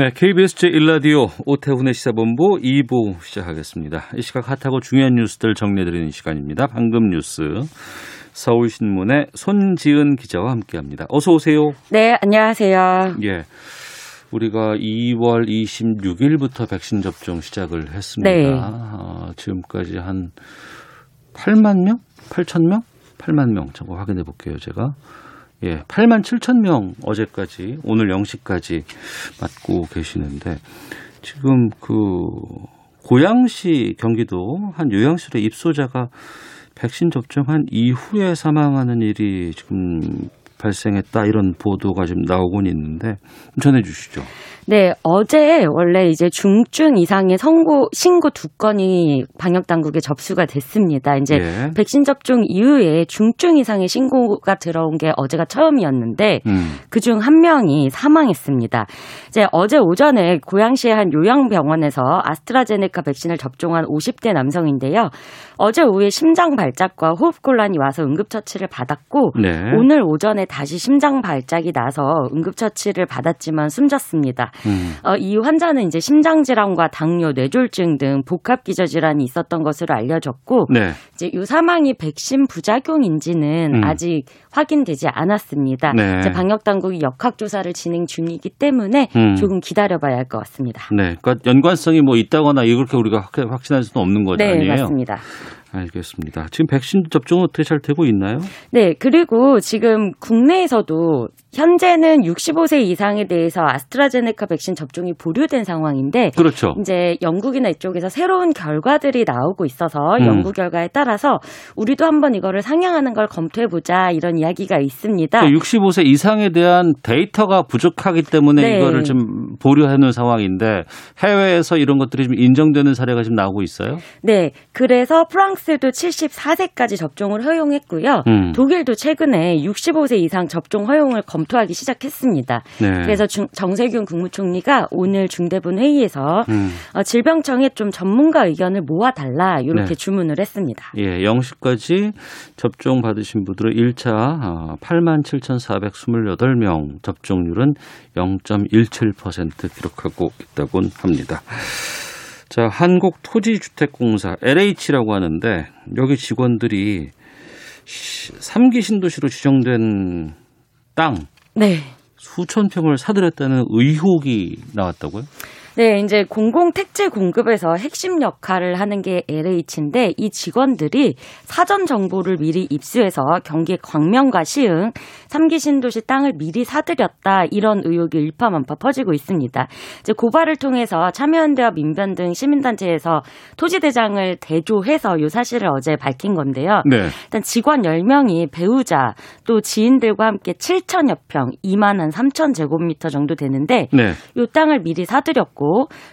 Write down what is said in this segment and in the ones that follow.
네, KBS 제1라디오 오태훈의 시사본부 2부 시작하겠습니다. 이 시각 핫하고 중요한 뉴스들 정리해드리는 시간입니다. 방금 뉴스 서울신문의 손지은 기자와 함께합니다. 어서 오세요. 네, 안녕하세요. 예, 우리가 2월 26일부터 백신 접종 시작을 했습니다. 네. 어, 지금까지 한 8만 명? 8천 명? 8만 명. 잠깐 확인해 볼게요, 제가. 예, 8만 7천 명 어제까지 오늘 0시까지 맞고 계시는데 지금 그 고양시 경기도 한 요양실의 입소자가 백신 접종한 이후에 사망하는 일이 지금 발생했다 이런 보도가 지금 나오곤 있는데 전해 주시죠. 네, 어제 원래 이제 중증 이상의 선고, 신고 두 건이 방역 당국에 접수가 됐습니다. 이제 예. 백신 접종 이후에 중증 이상의 신고가 들어온 게 어제가 처음이었는데 음. 그중 한 명이 사망했습니다. 이제 어제 오전에 고양시의 한 요양병원에서 아스트라제네카 백신을 접종한 50대 남성인데요. 어제 오후에 심장 발작과 호흡 곤란이 와서 응급처치를 받았고 네. 오늘 오전에 다시 심장 발작이 나서 응급처치를 받았지만 숨졌습니다. 음. 어, 이 환자는 이제 심장 질환과 당뇨, 뇌졸중 등 복합 기저 질환이 있었던 것으로 알려졌고 네. 이제 이 사망이 백신 부작용인지는 음. 아직 확인되지 않았습니다. 네. 이제 방역 당국이 역학 조사를 진행 중이기 때문에 음. 조금 기다려봐야 할 것 같습니다. 네. 그러니까 연관성이 뭐 있다거나 이렇게 우리가 확- 확신할 수는 없는 거죠. 네, 아니에요? 맞습니다. 알겠습니다. 지금 백신 접종은 어떻게 잘 되고 있나요? 네, 그리고 지금 국내에서도 현재는 65세 이상에 대해서 아스트라제네카 백신 접종이 보류된 상황인데 그렇죠. 이제 영국이나 이쪽에서 새로운 결과들이 나오고 있어서 음. 연구 결과에 따라서 우리도 한번 이거를 상향하는 걸 검토해 보자 이런 이야기가 있습니다. 65세 이상에 대한 데이터가 부족하기 때문에 네. 이거를 좀 보류해 놓은 상황인데 해외에서 이런 것들이 좀 인정되는 사례가 지금 나오고 있어요. 네, 그래서 프랑스도 74세까지 접종을 허용했고요. 음. 독일도 최근에 65세 이상 접종 허용을 검토 하기 시작했습니다. 네. 그래서 중- 정세균 국무총리가 오늘 중대본 회의에서 음. 어, 질병청에 좀 전문가 의견을 모아달라 이렇게 네. 주문을 했습니다. 예, 0시까지 접종 받으신 분들은 1차 아, 87,428명 접종률은 0.17% 기록하고 있다고 합니다. 자, 한국토지주택공사 LH라고 하는데 여기 직원들이 3기 신도시로 지정된 땅 네. 수천 평을 사들였다는 의혹이 나왔다고요? 네, 이제 공공 택지 공급에서 핵심 역할을 하는 게 LH인데 이 직원들이 사전 정보를 미리 입수해서 경기 광명과 시흥 3기 신도시 땅을 미리 사들였다 이런 의혹이 일파만파 퍼지고 있습니다. 이제 고발을 통해서 참여연대와 민변 등 시민단체에서 토지 대장을 대조해서 이 사실을 어제 밝힌 건데요. 네. 일단 직원 10명이 배우자 또 지인들과 함께 7천여 평, 2만 한 3천 제곱미터 정도 되는데 네. 이 땅을 미리 사들였고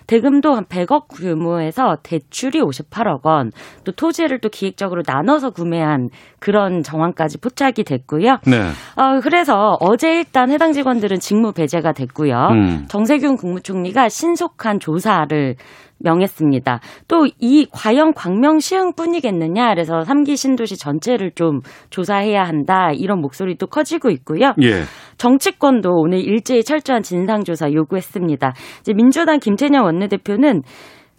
대금도 한 100억 규모에서 대출이 58억 원, 또 토지를 또 기획적으로 나눠서 구매한 그런 정황까지 포착이 됐고요. 네. 어, 그래서 어제 일단 해당 직원들은 직무 배제가 됐고요. 음. 정세균 국무총리가 신속한 조사를 명했습니다. 또 이 과연 광명 시흥뿐이겠느냐 그래서 3기 신도시 전체를 좀 조사해야 한다 이런 목소리도 커지고 있고요. 예. 정치권도 오늘 일제히 철저한 진상조사 요구했습니다. 이제 민주당 김태년 원내대표는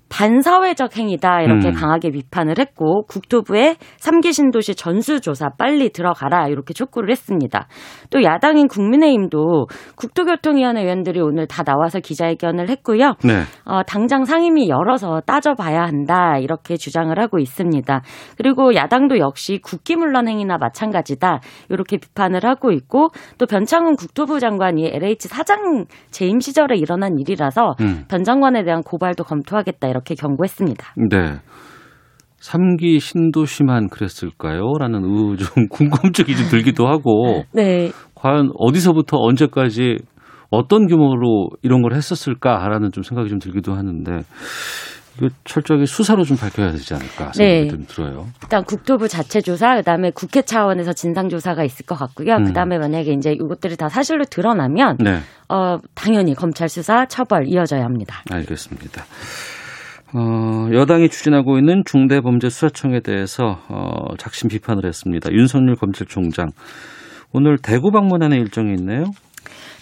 반사회적 행위다 이렇게 음. 강하게 비판을 했고 국토부에 3기 신도시 전수조사 빨리 들어가라 이렇게 촉구를 했습니다. 또 야당인 국민의힘도 국토교통위원회 의원들이 오늘 다 나와서 기자회견을 했고요. 네. 어, 당장 상임위 열어서 따져봐야 한다 이렇게 주장을 하고 있습니다. 그리고 야당도 역시 국기문란 행위나 마찬가지다 이렇게 비판을 하고 있고 또 변창훈 국토부 장관이 LH 사장 재임 시절에 일어난 일이라서 음. 변 장관에 대한 고발도 검토하겠다 이렇게 경고했습니다. 네. 3기 신도시만 그랬을까요? 라는 의, 좀 궁금증이 좀 들기도 하고, 네, 과연 어디서부터 언제까지 어떤 규모로 이런 걸 했었을까라는 좀 생각이 좀 들기도 하는데 이거 철저하게 수사로 좀 밝혀야 되지 않을까 생각이 네. 좀 들어요. 일단 국토부 자체 조사, 그다음에 국회 차원에서 진상 조사가 있을 것 같고요. 음. 그다음에 만약에 이제 이것들이 다 사실로 드러나면 네, 어 당연히 검찰 수사 처벌 이어져야 합니다. 알겠습니다. 어, 여당이 추진하고 있는 중대범죄수사청에 대해서 어, 작심 비판을 했습니다. 윤석열 검찰총장 오늘 대구 방문하는 일정이 있네요.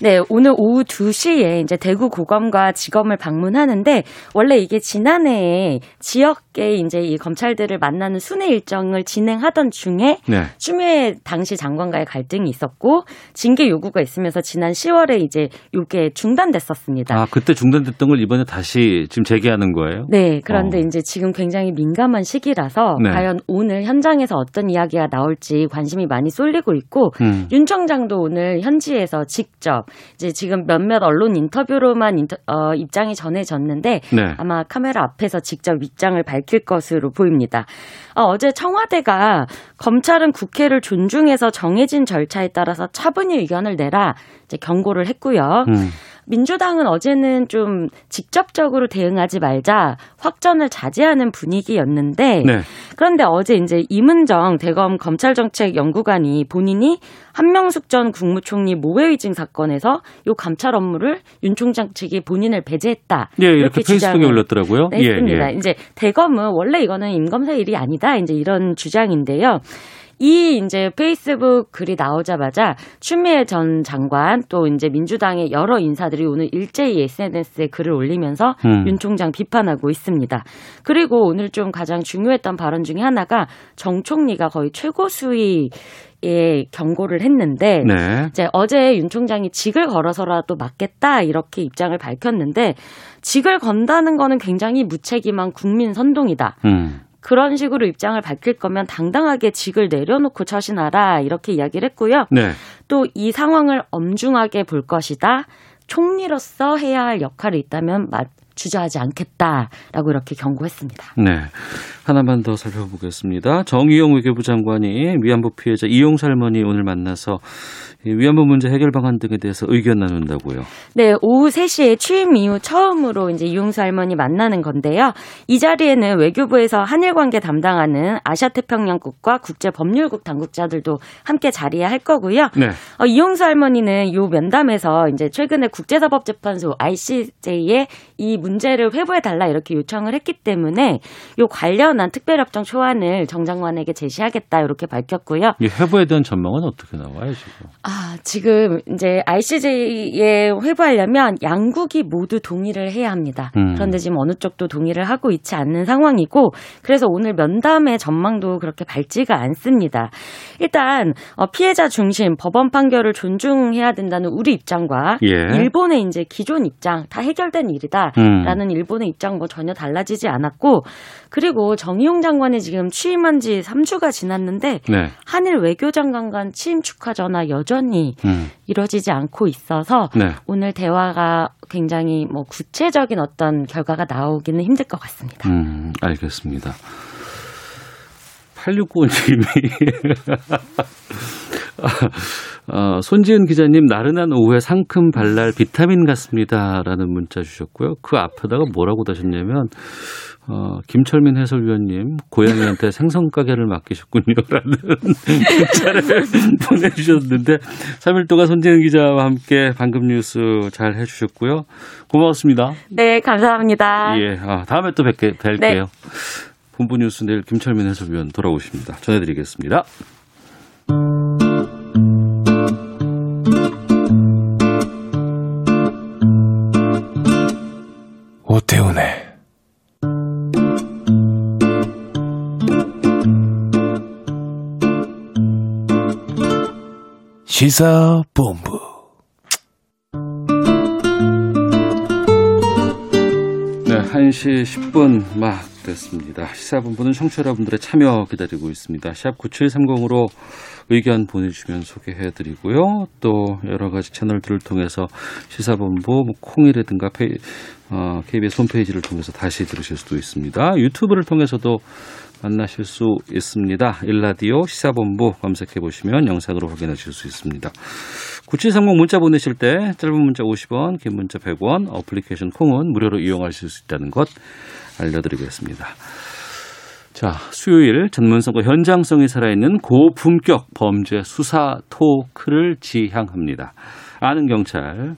네, 오늘 오후 2시에 이제 대구 고검과 지검을 방문하는데 원래 이게 지난해에 지역계 이제 이 검찰들을 만나는 순회 일정을 진행하던 중에 네. 추미애 당시 장관과의 갈등이 있었고 징계 요구가 있으면서 지난 10월에 이제 요게 중단됐었습니다. 아 그때 중단됐던 걸 이번에 다시 지금 재개하는 거예요? 네, 그런데 어. 이제 지금 굉장히 민감한 시기라서 네. 과연 오늘 현장에서 어떤 이야기가 나올지 관심이 많이 쏠리고 있고 음. 윤 청장도 오늘 현지에서 직접 이제 지금 몇몇 언론 인터뷰로만 인터- 어, 입장이 전해졌는데 네. 아마 카메라 앞에서 직접 입장을 밝힐 것으로 보입니다. 어, 제 청와대가 검찰은 국회를 존중해서 정해진 절차에 따라서 차분히 의견을 내라 이제 경고를 했고요. 음. 민주당은 어제는 좀 직접적으로 대응하지 말자 확전을 자제하는 분위기였는데 네. 그런데 어제 이제 이문정 대검 검찰정책 연구관이 본인이 한명숙 전 국무총리 모해 위증 사건에서 요 감찰 업무를 윤 총장 측이 본인을 배제했다. 예, 이렇게, 페이스북에 주장을 올렸더라고요. 네, 했습니다. 예, 예. 이제 대검은 원래 이거는 임검사 일이 아니다. 이제 이런 주장인데요. 이 이제 페이스북 글이 나오자마자 추미애 전 장관 또 이제 민주당의 여러 인사들이 오늘 일제히 SNS에 글을 올리면서 음. 윤 총장 비판하고 있습니다. 그리고 오늘 좀 가장 중요했던 발언 중에 하나가 정 총리가 거의 최고 수위의 경고를 했는데 네. 이제 어제 윤 총장이 직을 걸어서라도 맞겠다 이렇게 입장을 밝혔는데 직을 건다는 거는 굉장히 무책임한 국민 선동이다. 음. 그런 식으로 입장을 밝힐 거면 당당하게 직을 내려놓고 처신하라 이렇게 이야기를 했고요. 네. 또 이 상황을 엄중하게 볼 것이다. 총리로서 해야 할 역할이 있다면 마- 주저하지 않겠다라고 이렇게 경고했습니다. 네. 하나만 더 살펴보겠습니다. 정의용 외교부 장관이 위안부 피해자 이용수 할머니 오늘 만나서 이 위안부 문제 해결 방안 등에 대해서 의견 나눈다고요. 네, 오후 3시에 취임 이후 처음으로 이제 이용수 할머니 만나는 건데요. 이 자리에는 외교부에서 한일 관계 담당하는 아시아 태평양국과 국제 법률국 당국자들도 함께 자리에 할 거고요. 네. 어, 이용수 할머니는 요 면담에서 이제 최근에 국제사법재판소 ICJ에 이 문제를 회부해 달라 이렇게 요청을 했기 때문에 요 관련한 특별협정 초안을 정 장관에게 제시하겠다 이렇게 밝혔고요. 이 회부에 대한 전망은 어떻게 나와요, 지금? 아, 지금 이제 ICJ에 회부하려면 양국이 모두 동의를 해야 합니다. 음. 그런데 지금 어느 쪽도 동의를 하고 있지 않는 상황이고 그래서 오늘 면담의 전망도 그렇게 밝지가 않습니다. 일단 어, 피해자 중심 법원 판결을 존중해야 된다는 우리 입장과 예. 일본의 이제 기존 입장 다 해결된 일이다 라는 음. 일본의 입장 뭐 전혀 달라지지 않았고 그리고 정의용 장관이 지금 취임한 지 3주가 지났는데 네. 한일 외교장관 간 취임 축하 전화 여전히 음. 이뤄지지 않고 있어서 네. 오늘 대화가 굉장히 뭐 구체적인 어떤 결과가 나오기는 힘들 것 같습니다. 음, 알겠습니다. 8695님이 어, 손지은 기자님 나른한 오후에 상큼 발랄 비타민 같습니다 라는 문자 주셨고요. 그 앞에다가 뭐라고 다셨냐면 어, 김철민 해설위원님 고양이한테 생선 가게를 맡기셨군요 라는 문자를 보내주셨는데 3일 동안 손지은 기자와 함께 방금 뉴스 잘 해주셨고요. 고맙습니다. 네, 감사합니다. 예, 아, 다음에 또 뵐게, 뵐게요. 네. 본부 뉴스 내일 김철민 해설위원 돌아오십니다. 전해드리겠습니다. 오태훈의 시사본부 네, 1시 10분 막 됐습니다. 시사본부는 청취자 여러분들의 참여 기다리고 있습니다. 샵 9730으로 의견 보내주시면 소개해드리고요. 또 여러 가지 채널들을 통해서 시사본부 뭐 콩이라든가 페이, 어, KBS 홈페이지를 통해서 다시 들으실 수도 있습니다. 유튜브를 통해서도 만나실 수 있습니다. 일라디오 시사본부 검색해 보시면 영상으로 확인하실 수 있습니다. 9730 문자 보내실 때 짧은 문자 50원, 긴 문자 100원, 어플리케이션 콩은 무료로 이용하실 수 있다는 것 알려드리겠습니다. 자, 수요일 전문성과 현장성이 살아있는 고품격 범죄 수사 토크를 지향합니다. 아는 경찰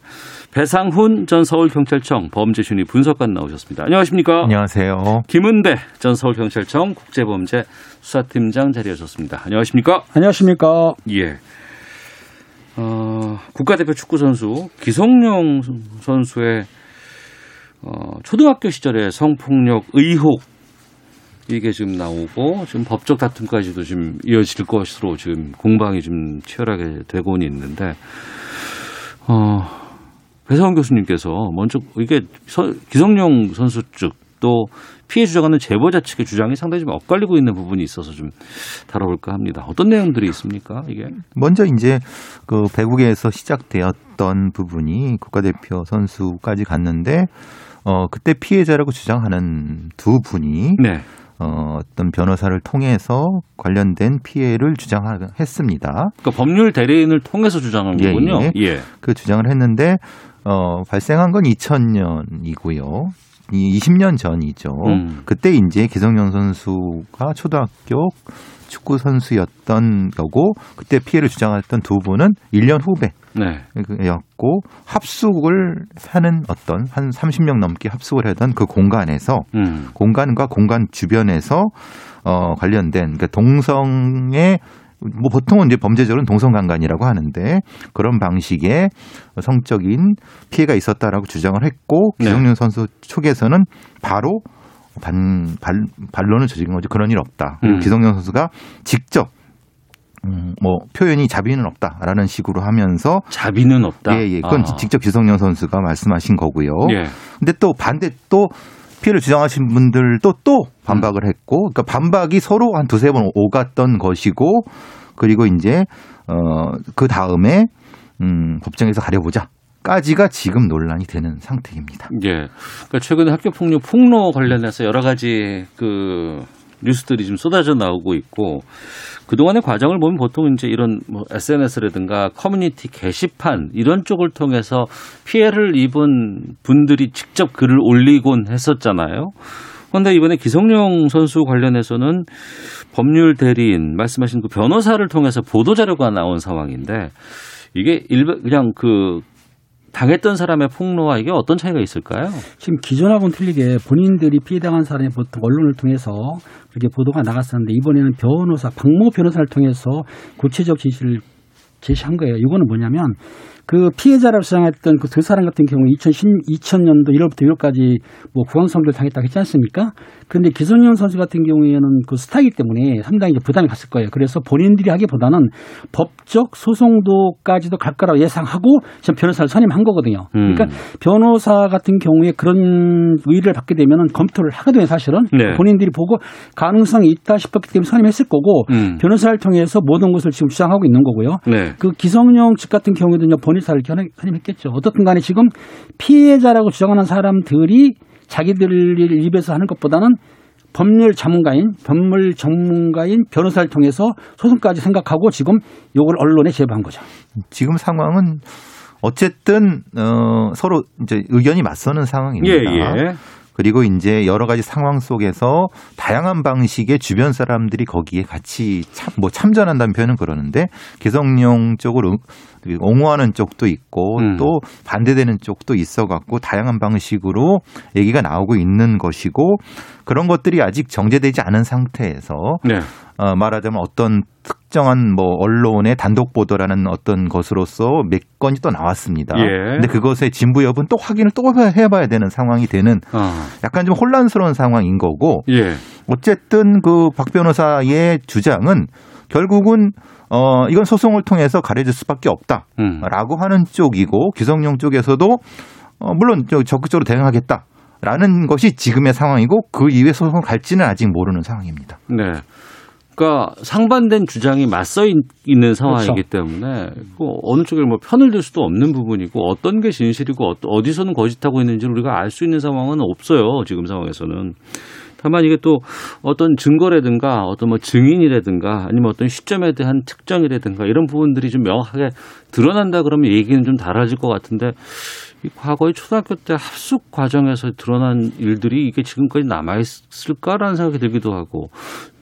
배상훈 전 서울경찰청 범죄심리 분석관 나오셨습니다. 안녕하십니까? 안녕하세요. 김은배 전 서울경찰청 국제범죄 수사팀장 자리하셨습니다. 안녕하십니까? 안녕하십니까. 예. 어, 국가대표 축구 선수 기성용 선수의 어, 초등학교 시절의 성폭력 의혹. 이게 지금 나오고 지금 법적 다툼까지도 지금 이어질 것으로 지금 공방이 좀 치열하게 되고 있는데 어, 배상원 교수님께서 먼저 이게 서, 기성용 선수 측 또 피해 주장하는 제보자 측의 주장이 상당히 좀 엇갈리고 있는 부분이 있어서 좀 다뤄볼까 합니다. 어떤 내용들이 있습니까? 이게 먼저 이제 그 배국에서 시작되었던 부분이 국가대표 선수까지 갔는데 어 그때 피해자라고 주장하는 두 분이 네. 어, 어떤 변호사를 통해서 관련된 피해를 주장했습니다. 그러니까 법률 대리인을 통해서 주장한 예, 거군요. 예. 예. 그 주장을 했는데 어, 발생한 건 2000년이고요. 이 20년 전이죠. 음. 그때 이제 기성용 선수가 초등학교 축구 선수였던 거고 그때 피해를 주장했던 두 분은 1년 후배 네. 였고 합숙을 하는 어떤 한 30명 넘게 합숙을 하던 그 공간에서 음. 공간과 공간 주변에서 어 관련된 그러니까 동성의 뭐 보통은 이제 범죄적으로는 동성간간이라고 하는데 그런 방식의 성적인 피해가 있었다라고 주장을 했고 네. 기성용 선수 측에서는 바로 반, 반 반론을 저지른 거죠. 그런 일 없다. 음. 기성용 선수가 직접 음, 뭐 표현이 자비는 없다라는 식으로 하면서 자비는 없다. 예, 예. 그건 아. 직접 기성용 선수가 말씀하신 거고요. 예. 근데 또 반대 또 피해를 주장하신 분들도 또 반박을 했고, 그러니까 반박이 서로 한 두세 번 오갔던 것이고, 그리고 이제 어 그 다음에 음 법정에서 가려보자. 까지가 지금 논란이 되는 상태입니다. 예. 그러니까 최근에 학교 폭력 폭로 관련해서 여러 가지 그 뉴스들이 좀 쏟아져 나오고 있고 그동안의 과정을 보면 보통 이제 이런 뭐 SNS라든가 커뮤니티 게시판 이런 쪽을 통해서 피해를 입은 분들이 직접 글을 올리곤 했었잖아요. 그런데 이번에 기성용 선수 관련해서는 법률 대리인 말씀하신 그 변호사를 통해서 보도 자료가 나온 상황인데 이게 일반 그냥 그 당했던 사람의 폭로와 이게 어떤 차이가 있을까요? 지금 기존하고는 틀리게 본인들이 피해당한 사람이 보통 언론을 통해서 그렇게 보도가 나갔었는데 이번에는 변호사, 박모 변호사를 통해서 구체적 지시를 제시한 거예요. 이거는 뭐냐면 그 피해자라고 주장했던 그 두 사람 같은 경우 2010, 2000년도 1월부터 6월까지 뭐 구강성교를 당했다고 했지 않습니까? 그런데 기성용 선수 같은 경우에는 그 스타이기 때문에 상당히 이제 부담이 갔을 거예요. 그래서 본인들이 하기보다는 법적 소송도까지도 갈 거라고 예상하고 지금 변호사를 선임한 거거든요. 음. 그러니까 변호사 같은 경우에 그런 의의를 받게 되면은 검토를 하거든요, 사실은. 네. 본인들이 보고 가능성이 있다 싶었기 때문에 선임했을 거고 음. 변호사를 통해서 모든 것을 지금 주장하고 있는 거고요. 네. 그 기성용 측 같은 경우에도 이제 변호사를 견- 선임했겠죠. 어떻든 간에 지금 피해자라고 주장하는 사람들이 자기들 입에서 하는 것보다는 법률 전문가인, 법률 전문가인 변호사를 통해서 소송까지 생각하고 지금 이걸 언론에 제보한 거죠. 지금 상황은 어쨌든 어 서로 이제 의견이 맞서는 상황입니다. 예, 예. 그리고 이제 여러 가지 상황 속에서 다양한 방식의 주변 사람들이 거기에 같이 참, 뭐 참전한다는 표현은 그러는데 기성용 쪽으로 옹호하는 쪽도 있고 음. 또 반대되는 쪽도 있어 갖고 다양한 방식으로 얘기가 나오고 있는 것이고 그런 것들이 아직 정제되지 않은 상태에서 네. 어, 말하자면 어떤 특정한 뭐 언론의 단독 보도라는 어떤 것으로서 몇 건이 또 나왔습니다. 예. 근데 그것의 진부 여부는 또 확인을 또 해봐야 되는 상황이 되는 아. 약간 좀 혼란스러운 상황인 거고 예. 어쨌든 그 박 변호사의 주장은 결국은 어 이건 소송을 통해서 가려질 수밖에 없다라고 음. 하는 쪽이고 기성용 쪽에서도 어 물론 저 적극적으로 대응하겠다 라는 것이 지금의 상황이고 그 이후에 소송을 갈지는 아직 모르는 상황입니다. 네. 그러니까 상반된 주장이 맞서 있- 있는 상황이기 때문에 그 어느 쪽에 뭐 편을 들 수도 없는 부분이고 어떤 게 진실이고 어- 어디서는 거짓하고 있는지 우리가 알 수 있는 상황은 없어요. 지금 상황에서는 다만 이게 또 어떤 증거라든가 어떤 뭐 증인이라든가 아니면 어떤 시점에 대한 특정이라든가 이런 부분들이 좀 명확하게 드러난다 그러면 얘기는 좀 달라질 것 같은데 이 과거에 초등학교 때 합숙 과정에서 드러난 일들이 이게 지금까지 남아 있을까라는 생각이 들기도 하고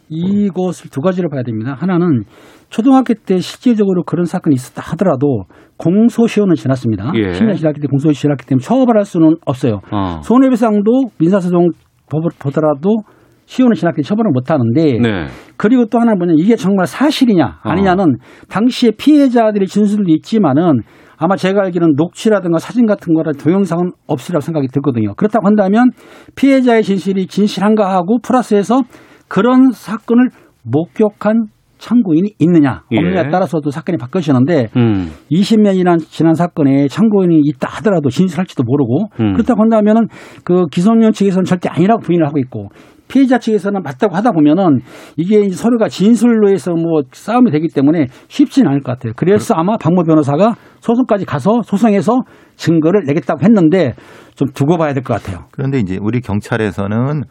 이것을 두 가지로 봐야 됩니다. 하나는 초등학교 때 실제적으로 그런 사건이 있었다 하더라도 공소시효는 지났습니다. 예. 10년 지났기 때문에 공소시효 지났기 때문에 처벌할 수는 없어요. 어. 손해배상도 민사소송 보- 보더라도 시효는 지났기 때문에 처벌을 못 하는데 네. 그리고 또 하나 뭐냐 이게 정말 사실이냐 아니냐는 당시에 피해자들의 진술도 있지만은 아마 제가 알기로는 녹취라든가 사진 같은 거라 동영상은 없으리라고 생각이 들거든요. 그렇다고 한다면 피해자의 진실이 진실한가 하고 플러스해서 그런 사건을 목격한 참고인이 있느냐 예. 없느냐에 따라서도 사건이 바뀌어지는데 음. 20년이나 지난 사건에 참고인이 있다 하더라도 진술할지도 모르고 음. 그렇다고 한다면은 그 기소년 측에서는 절대 아니라고 부인을 하고 있고 피해자 측에서는 맞다고 하다 보면은 이게 이제 서로가 진술로 해서 뭐 싸움이 되기 때문에 쉽지는 않을 것 같아요. 그래서 아마 박모 변호사가 소송까지 가서 소송해서 증거를 내겠다고 했는데 좀 두고 봐야 될 것 같아요. 그런데 이제 우리 경찰에서는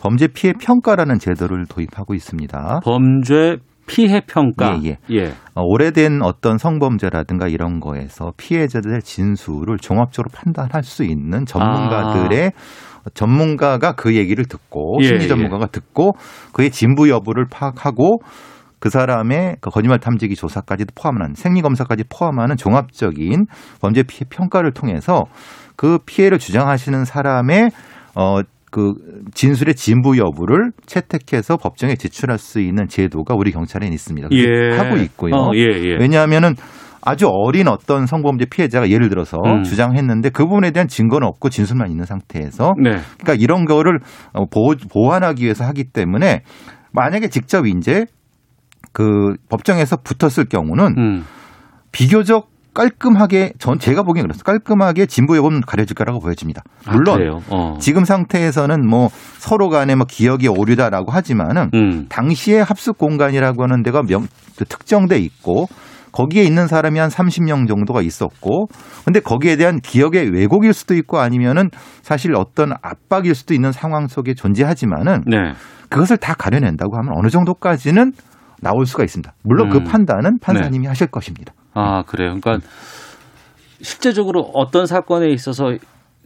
범죄 피해 평가라는 제도를 도입하고 있습니다. 범죄 피해 평가. 예, 예. 어, 오래된 어떤 성범죄라든가 이런 거에서 피해자들의 진술을 종합적으로 판단할 수 있는 전문가들의 전문가가 그 얘기를 듣고 아. 예, 심리 예. 전문가가 듣고 그의 진부 여부를 파악하고 그 사람의 그 거짓말 탐지기 조사까지도 포함하는 생리 검사까지 포함하는 종합적인 범죄 피해 평가를 통해서 그 피해를 주장하시는 사람의 어 그 진술의 진부 여부를 채택해서 법정에 제출할 수 있는 제도가 우리 경찰에는 있습니다. 예. 하고 있고요. 어, 예, 예. 왜냐하면은 아주 어린 어떤 성범죄 피해자가 예를 들어서 음. 주장했는데 그 부분에 대한 증거는 없고 진술만 있는 상태에서 네. 그러니까 이런 거를 어, 보호, 보완하기 위해서 하기 때문에 만약에 직접 이제 그 법정에서 붙었을 경우는 음. 비교적 깔끔하게 전 제가 보기엔 그렇습니다. 깔끔하게 진보 여부는 가려질 거라고 보여집니다. 아, 물론 그래요? 어. 지금 상태에서는 뭐 서로 간에 뭐 기억이 오류다라고 하지만은 음. 당시에 합숙 공간이라고 하는 데가 명, 그 특정돼 있고 거기에 있는 사람이 한 30명 정도가 있었고 근데 거기에 대한 기억의 왜곡일 수도 있고 아니면은 사실 어떤 압박일 수도 있는 상황 속에 존재하지만은 네. 그것을 다 가려낸다고 하면 어느 정도까지는 나올 수가 있습니다. 물론 음. 그 판단은 판사님이 하실 것입니다. 아, 그래요. 그러니까 실제적으로 어떤 사건에 있어서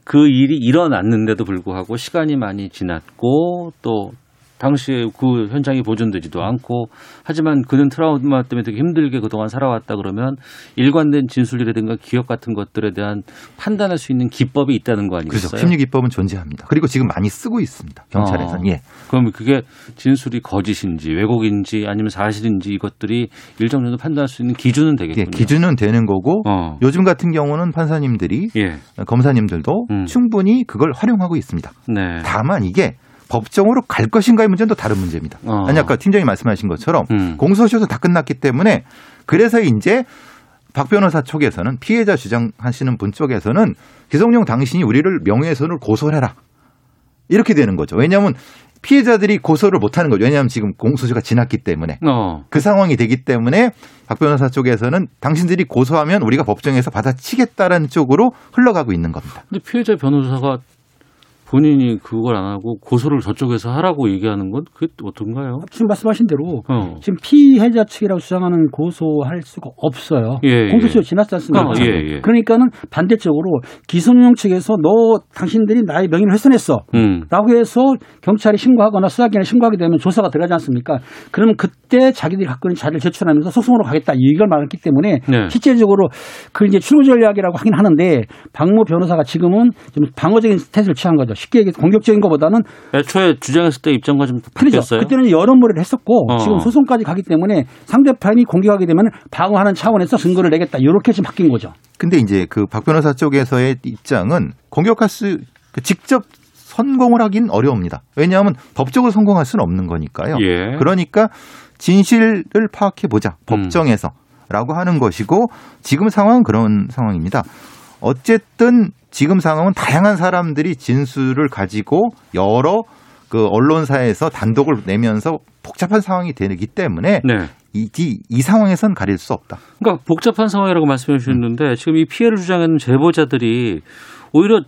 그 일이 일어났는데도 불구하고 시간이 많이 지났고 또 당시에 그 현장이 보존되지도 않고 하지만 그는 트라우마 때문에 되게 힘들게 그동안 살아왔다 그러면 일관된 진술이라든가 기억 같은 것들에 대한 판단할 수 있는 기법이 있다는 거 그렇죠. 아니겠어요? 심리 기법은 존재합니다. 그리고 지금 많이 쓰고 있습니다. 경찰에서는 어. 예. 그럼 그게 진술이 거짓인지 왜곡인지 아니면 사실인지 이것들이 일정 정도 판단할 수 있는 기준은 되겠군요. 예, 기준은 되는 거고 어. 요즘 같은 경우는 판사님들이 예. 검사님들도 음. 충분히 그걸 활용하고 있습니다. 네. 다만 이게 법정으로 갈 것인가의 문제는 또 다른 문제입니다. 어. 아니 아까 팀장이 말씀하신 것처럼 음. 공소시효는 다 끝났기 때문에 그래서 이제 박 변호사 쪽에서는 피해자 주장하시는 분 쪽에서는 기성용 당신이 우리를 명예훼손을 고소해라 이렇게 되는 거죠. 왜냐하면 피해자들이 고소를 못하는 거죠. 왜냐하면 지금 공소시효가 지났기 때문에 어. 그 상황이 되기 때문에 박 변호사 쪽에서는 당신들이 고소하면 우리가 법정에서 받아치겠다라는 쪽으로 흘러가고 있는 겁니다. 근데 피해자 변호사가 본인이 그걸 안 하고 고소를 저쪽에서 하라고 얘기하는 건 그게 어떤가요? 지금 말씀하신 대로 어. 지금 피해자 측이라고 주장하는 고소할 수가 없어요. 예, 공소시효 예. 지났지 않습니까? 어, 예, 예. 그러니까는 반대쪽으로 기소용 측에서 너 당신들이 나의 명예를 훼손했어. 음. 라고 해서 경찰에 신고하거나 수사기관에 신고하게 되면 조사가 들어가지 않습니까? 그러면 그때 자기들이 갖고 있는 자료를 제출하면서 소송으로 가겠다 이 얘기를 말했기 때문에 네. 실제적으로 그 이제 출구 전략이라고 하긴 하는데 박모 변호사가 지금은 좀 방어적인 태세를 취한 거죠. 쉽게 얘기해서 공격적인 것보다는 애초에 주장했을 때 입장과 좀 그렇죠. 바뀌었어요. 그때는 여론몰이를 했었고 어. 지금 소송까지 가기 때문에 상대편이 공격하게 되면 방어하는 차원에서 증거를 내겠다 이렇게 지금 바뀐 거죠. 근데 이제 그 박 변호사 쪽에서의 입장은 공격할 수그 직접 성공을 하긴 어려웁니다. 왜냐하면 법적으로 성공할 수는 없는 거니까요. 예. 그러니까 진실을 파악해 보자 법정에서라고 하는 것이고 지금 상황은 그런 상황입니다. 어쨌든 지금 상황은 다양한 사람들이 진술을 가지고 여러 그 언론사에서 단독을 내면서 복잡한 상황이 되기 때문에 네. 이, 이, 이 상황에선 가릴 수 없다. 그러니까 복잡한 상황이라고 말씀해 주셨는데 지금 이 피해를 주장하는 제보자들이 오히려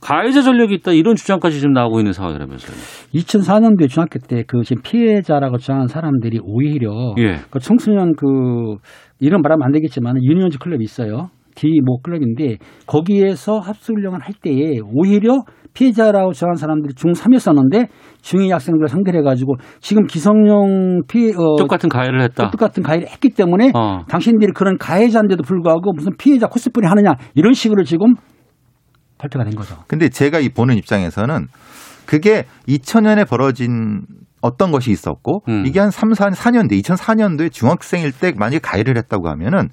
가해자 전력이 있다 이런 주장까지 지금 나오고 있는 상황이라면서요. 2004년도에 중학교 때 그 지금 피해자라고 주장한 사람들이 오히려 예. 그 청소년 그 이런 말하면 안 되겠지만 유니언즈 클럽이 있어요. 디모 클럽인데 거기에서 합숙훈련을 할 때에 오히려 피해자라고 주장한 사람들이 중3이었었는데 중2 학생들을 상대로 해가지고 지금 기성용 피해 어, 똑같은 가해를 했다. 똑같은 가해를 했기 때문에 어. 당신들이 그런 가해자인데도 불구하고 무슨 피해자 코스프레 하느냐 이런 식으로 지금 발표가 된 거죠. 근데 제가 이 보는 입장에서는 그게 2000년에 벌어진 어떤 것이 있었고 음. 이게 한 3, 4, 4년대, 2004년도에 중학생일 때 만약에 가해를 했다고 하면은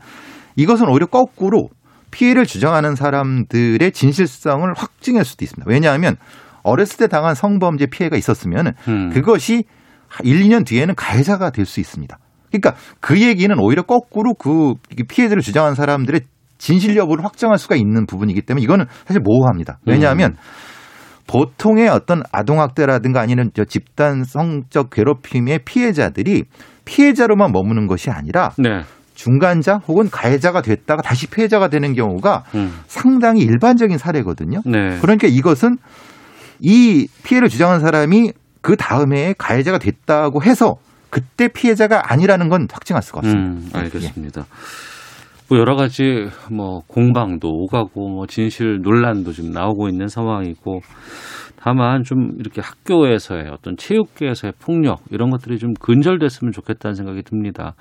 이것은 오히려 거꾸로 피해를 주장하는 사람들의 진실성을 확증할 수도 있습니다. 왜냐하면 어렸을 때 당한 성범죄 피해가 있었으면 음. 그것이 1, 2년 뒤에는 가해자가 될 수 있습니다. 그러니까 그 얘기는 오히려 거꾸로 그 피해들을 주장한 사람들의 진실 여부를 확정할 수가 있는 부분이기 때문에 이거는 사실 모호합니다. 왜냐하면 보통의 어떤 아동학대라든가 아니면 저 집단 성적 괴롭힘의 피해자들이 피해자로만 머무는 것이 아니라 네. 중간자 혹은 가해자가 됐다가 다시 피해자가 되는 경우가 음. 상당히 일반적인 사례거든요. 네. 그러니까 이것은 이 피해를 주장한 사람이 그 다음에 가해자가 됐다고 해서 그때 피해자가 아니라는 건 확증할 수가 없습니다. 음, 알겠습니다. 뭐 여러 가지 뭐 공방도 오가고 뭐 진실 논란도 지금 나오고 있는 상황이고 다만 좀 이렇게 학교에서의 어떤 체육계에서의 폭력 이런 것들이 좀 근절됐으면 좋겠다는 생각이 듭니다.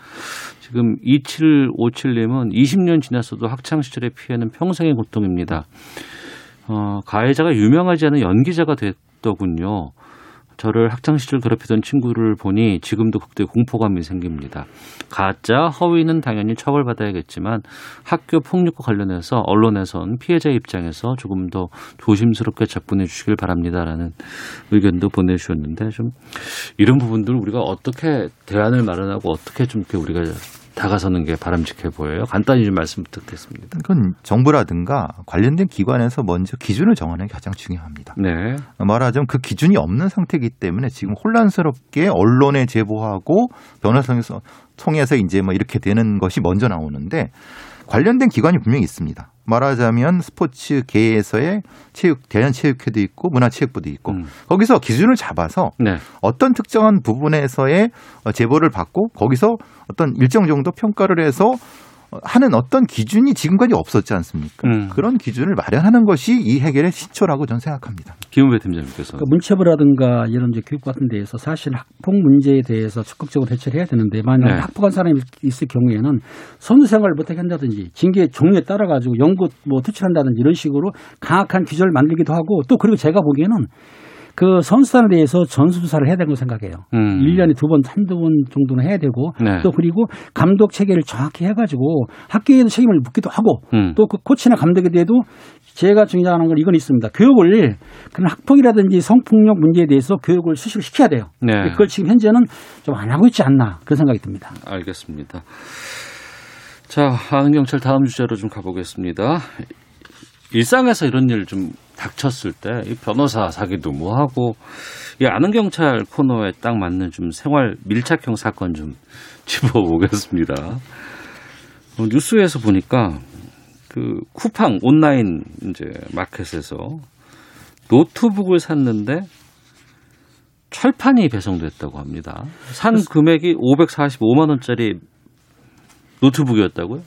지금 2757님은 20년 지났어도 학창 시절의 피해는 평생의 고통입니다. 어, 가해자가 유명하지 않은 연기자가 됐더군요. 저를 학창 시절 괴롭히던 친구를 보니 지금도 극도의 공포감이 생깁니다. 가짜 허위는 당연히 처벌받아야겠지만 학교 폭력과 관련해서 언론에선 피해자 입장에서 조금 더 조심스럽게 접근해 주시길 바랍니다라는 의견도 보내주셨는데 좀 이런 부분들 우리가 어떻게 대안을 마련하고 어떻게 좀 이렇게 우리가 다가서는 게 바람직해 보여요. 간단히 좀 말씀 부탁드리겠습니다. 그건 정부라든가 관련된 기관에서 먼저 기준을 정하는 게 가장 중요합니다. 네. 말하자면 그 기준이 없는 상태이기 때문에 지금 혼란스럽게 언론에 제보하고 변호사에서 통해서 이제 뭐 이렇게 되는 것이 먼저 나오는데 관련된 기관이 분명히 있습니다. 말하자면 스포츠계에서의 체육 대한체육회도 있고 문화체육부도 있고 음. 거기서 기준을 잡아서 네. 어떤 특정한 부분에서의 어, 제보를 받고 거기서 어떤 일정 정도 평가를 해서 어, 하는 어떤 기준이 지금까지 없었지 않습니까? 음. 그런 기준을 마련하는 것이 이 해결의 시초라고 저는 생각합니다. 김은배 팀장님께서 그러니까 문체부라든가 이런 이제 교육 같은 데에서 사실 학폭 문제에 대해서 적극적으로 대처를 해야 되는데 만약 네. 학폭한 사람이 있을 경우에는 선수 생활을 못하게 한다든지 징계 종류에 따라 가지고 연구 뭐 퇴출한다든지 이런 식으로 강악한 규정을 만들기도 하고 또 그리고 제가 보기에는 그 선수단에 대해서 전수조사를 해야 된다고 생각해요. 음. 일 1년에 두 번, 한두 번 정도는 해야 되고 네. 또 그리고 감독 체계를 정확히 해가지고 학교에도 책임을 묻기도 하고 음. 또그 코치나 감독에 대해도 제가 중요한 건 이건 있습니다. 교육을 그런 학폭이라든지 성폭력 문제에 대해서 교육을 수시로 시켜야 돼요. 네. 그걸 지금 현재는 좀 안 하고 있지 않나 그런 생각이 듭니다. 알겠습니다. 자, 아는 경찰 다음 주제로 좀 가보겠습니다. 일상에서 이런 일 좀 닥쳤을 때 이 변호사 사기도 뭐 하고 이 아는 경찰 코너에 딱 맞는 좀 생활 밀착형 사건 좀 짚어보겠습니다. 어, 뉴스에서 보니까 그 쿠팡 온라인 이제 마켓에서 노트북을 샀는데 철판이 배송됐다고 합니다. 산 금액이 545만 원짜리 노트북이었다고요?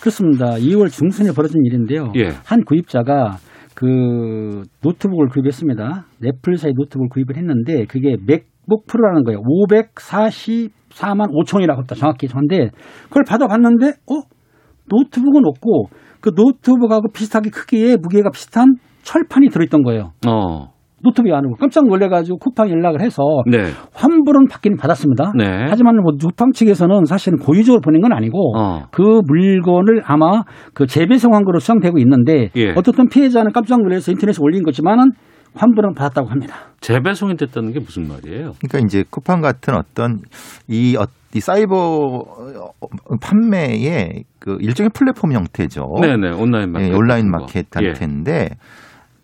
그렇습니다. 2월 중순에 벌어진 일인데요. 예. 한 구입자가 그 노트북을 구입했습니다. 애플사의 노트북을 구입을 했는데 그게 맥북 프로라는 거예요. 544만 5천이라고 했다. 정확히 저한데 그걸 받아봤는데 어 노트북은 없고 그 노트북하고 비슷하게 크기에 무게가 비슷한 철판이 들어있던 거예요. 어. 노트북이 아니고 깜짝 놀래가지고 쿠팡 연락을 해서 네. 환불은 받기는 받았습니다. 네. 하지만 뭐 쿠팡 측에서는 사실은 고의적으로 보낸 건 아니고 어. 그 물건을 아마 그 재배송한 거로 수정되고 있는데 예. 어떻든 피해자는 깜짝 놀라서 인터넷에 올린 거지만은 환불은 받았다고 합니다. 재배송이 됐다는 게 무슨 말이에요? 그러니까 이제 쿠팡 같은 어떤 이, 어, 이 사이버 어, 판매의 그 일종의 플랫폼 형태죠. 네네 온라인 마켓 예, 온라인. 마켓 예. 형태인데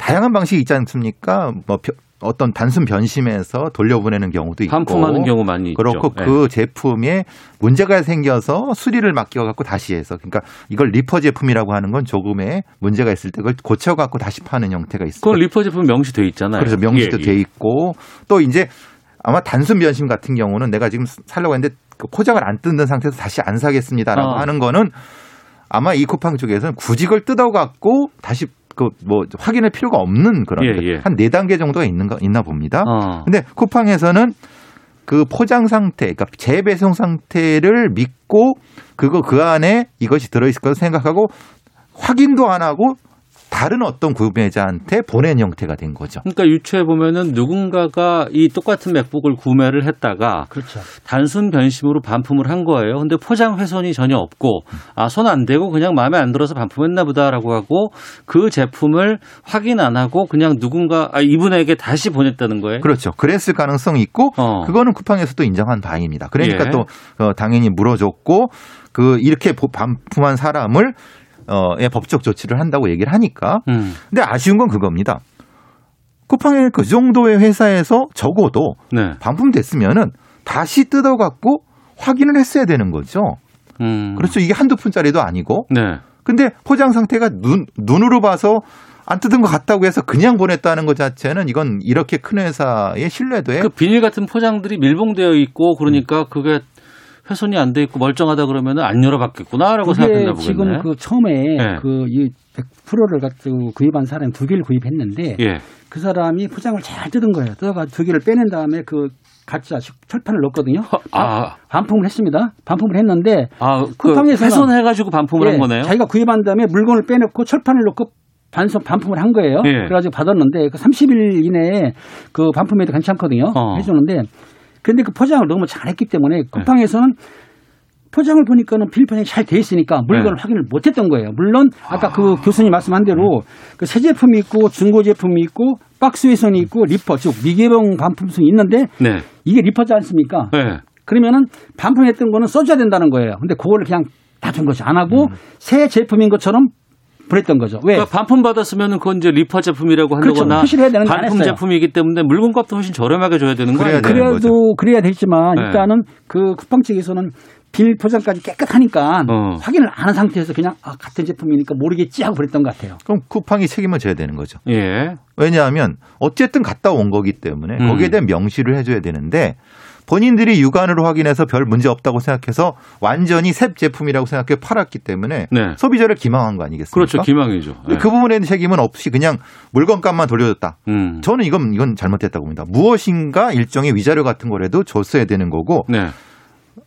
다양한 방식이 있지 않습니까? 뭐 벼- 어떤 단순 변심해서 돌려보내는 경우도 있고 반품하는 경우 많이 있죠. 그렇고 예. 그 제품에 문제가 생겨서 수리를 맡겨 갖고 다시 해서 그러니까 이걸 리퍼 제품이라고 하는 건 조금의 문제가 있을 때 그걸 고쳐 갖고 다시 파는 형태가 있어요. 그건 리퍼 제품 명시돼 있잖아요. 그래서 명시도 예, 예. 돼 있고 또 이제 아마 단순 변심 같은 경우는 내가 지금 살려고 했는데 그 포장을 안 뜯는 상태에서 다시 안 사겠습니다라고 아. 하는 거는 아마 이 쿠팡 쪽에서는 굳이 그걸 뜯어 갖고 다시 그 뭐 확인할 필요가 없는 그런 예, 예. 한네 단계 정도가 있는 거 있나 봅니다. 어. 근데 쿠팡에서는 그 포장 상태, 그러니까 재배송 상태를 믿고 그거 그 안에 이것이 들어있을 거라 생각하고 확인도 안 하고 다른 어떤 구매자한테 보낸 형태가 된 거죠. 그러니까 유추해 보면은 누군가가 이 똑같은 맥북을 구매를 했다가 그렇죠. 단순 변심으로 반품을 한 거예요. 근데 포장 훼손이 전혀 없고 아 손 안 대고 그냥 마음에 안 들어서 반품했나 보다라고 하고 그 제품을 확인 안 하고 그냥 누군가 아 이분에게 다시 보냈다는 거예요. 그렇죠. 그랬을 가능성이 있고 어. 그거는 쿠팡에서도 인정한 바입니다. 그러니까 예. 또 어, 당연히 물어줬고 그 이렇게 보- 반품한 사람을 어, 예, 법적 조치를 한다고 얘기를 하니까. 음. 근데 아쉬운 건 그겁니다. 쿠팡의 그 정도의 회사에서 적어도 네. 반품됐으면은 다시 뜯어갖고 확인을 했어야 되는 거죠. 음. 그렇죠. 이게 한두 푼짜리도 아니고. 네. 근데 포장 상태가 눈, 눈으로 봐서 안 뜯은 것 같다고 해서 그냥 보냈다는 것 자체는 이건 이렇게 큰 회사의 신뢰도에 그 비닐 같은 포장들이 밀봉되어 있고 그러니까 그게 훼손이 안 돼 있고 멀쩡하다 그러면은 안 열어봤겠구나라고 생각했나 보겠네. 지금 그 처음에 네. 그이 100%를 가지고 구입한 사람이 두 개를 구입했는데 예. 그 사람이 포장을 잘 뜯은 거예요. 뜯어가 두 개를 빼낸 다음에 그 가짜 철판을 넣었거든요. 아, 반품을 했습니다. 반품을 했는데 아, 그 쿠팡에서는- 훼손해가지고 반품을 한 예, 거네요. 자기가 구입한 다음에 물건을 빼놓고 철판을 넣고 반송 반품을 한 거예요. 예. 그래가지고 받았는데 그 30일 이내에 그 반품해도 괜찮거든요. 어. 해주는데 근데 그 포장을 너무 잘했기 때문에 쿠팡에서는 포장을 보니까는 비닐 포장이 잘 돼 있으니까 물건을 네. 확인을 못했던 거예요. 물론 아까 그 교수님 말씀한 대로 그 새 제품이 있고 중고 제품이 있고 박스 훼손이 있고 리퍼 즉 미개봉 반품성이 있는데 네. 이게 리퍼지 않습니까? 네. 그러면은 반품했던 거는 써줘야 된다는 거예요. 근데 그거를 그냥 놔둔 거죠. 안 하고 새 제품인 것처럼 보냈던 거죠. 왜? 그러니까 반품 받았으면 그건 이제 리퍼 제품이라고 그렇죠. 한다거나 표시를 해야 되는데 안 반품. 제품이기 때문에 물건값도 훨씬 저렴하게 줘야 되는 거 그래야 아니에요? 되는 거죠. 그래도 그래야 되지만 네. 일단은 그 쿠팡 측에서는 비닐 포장까지 깨끗하니까 어. 확인을 안 한 상태에서 그냥 아, 같은 제품이니까 모르겠지 하고 그랬던 것 같아요. 그럼 쿠팡이 책임을 져야 되는 거죠. 예. 왜냐하면 어쨌든 갔다 온 거기 때문에 음. 거기에 대한 명시를 해줘야 되는데 본인들이 육안으로 확인해서 별 문제 없다고 생각해서 완전히 새 제품이라고 생각해 팔았기 때문에 네. 소비자를 기망한 거 아니겠습니까? 그렇죠. 기망이죠. 예. 그 부분에 대한 책임은 없이 그냥 물건값만 돌려줬다. 음. 저는 이건 이건 잘못됐다고 봅니다. 무엇인가 일종의 위자료 같은 거라도 줬어야 되는 거고 네.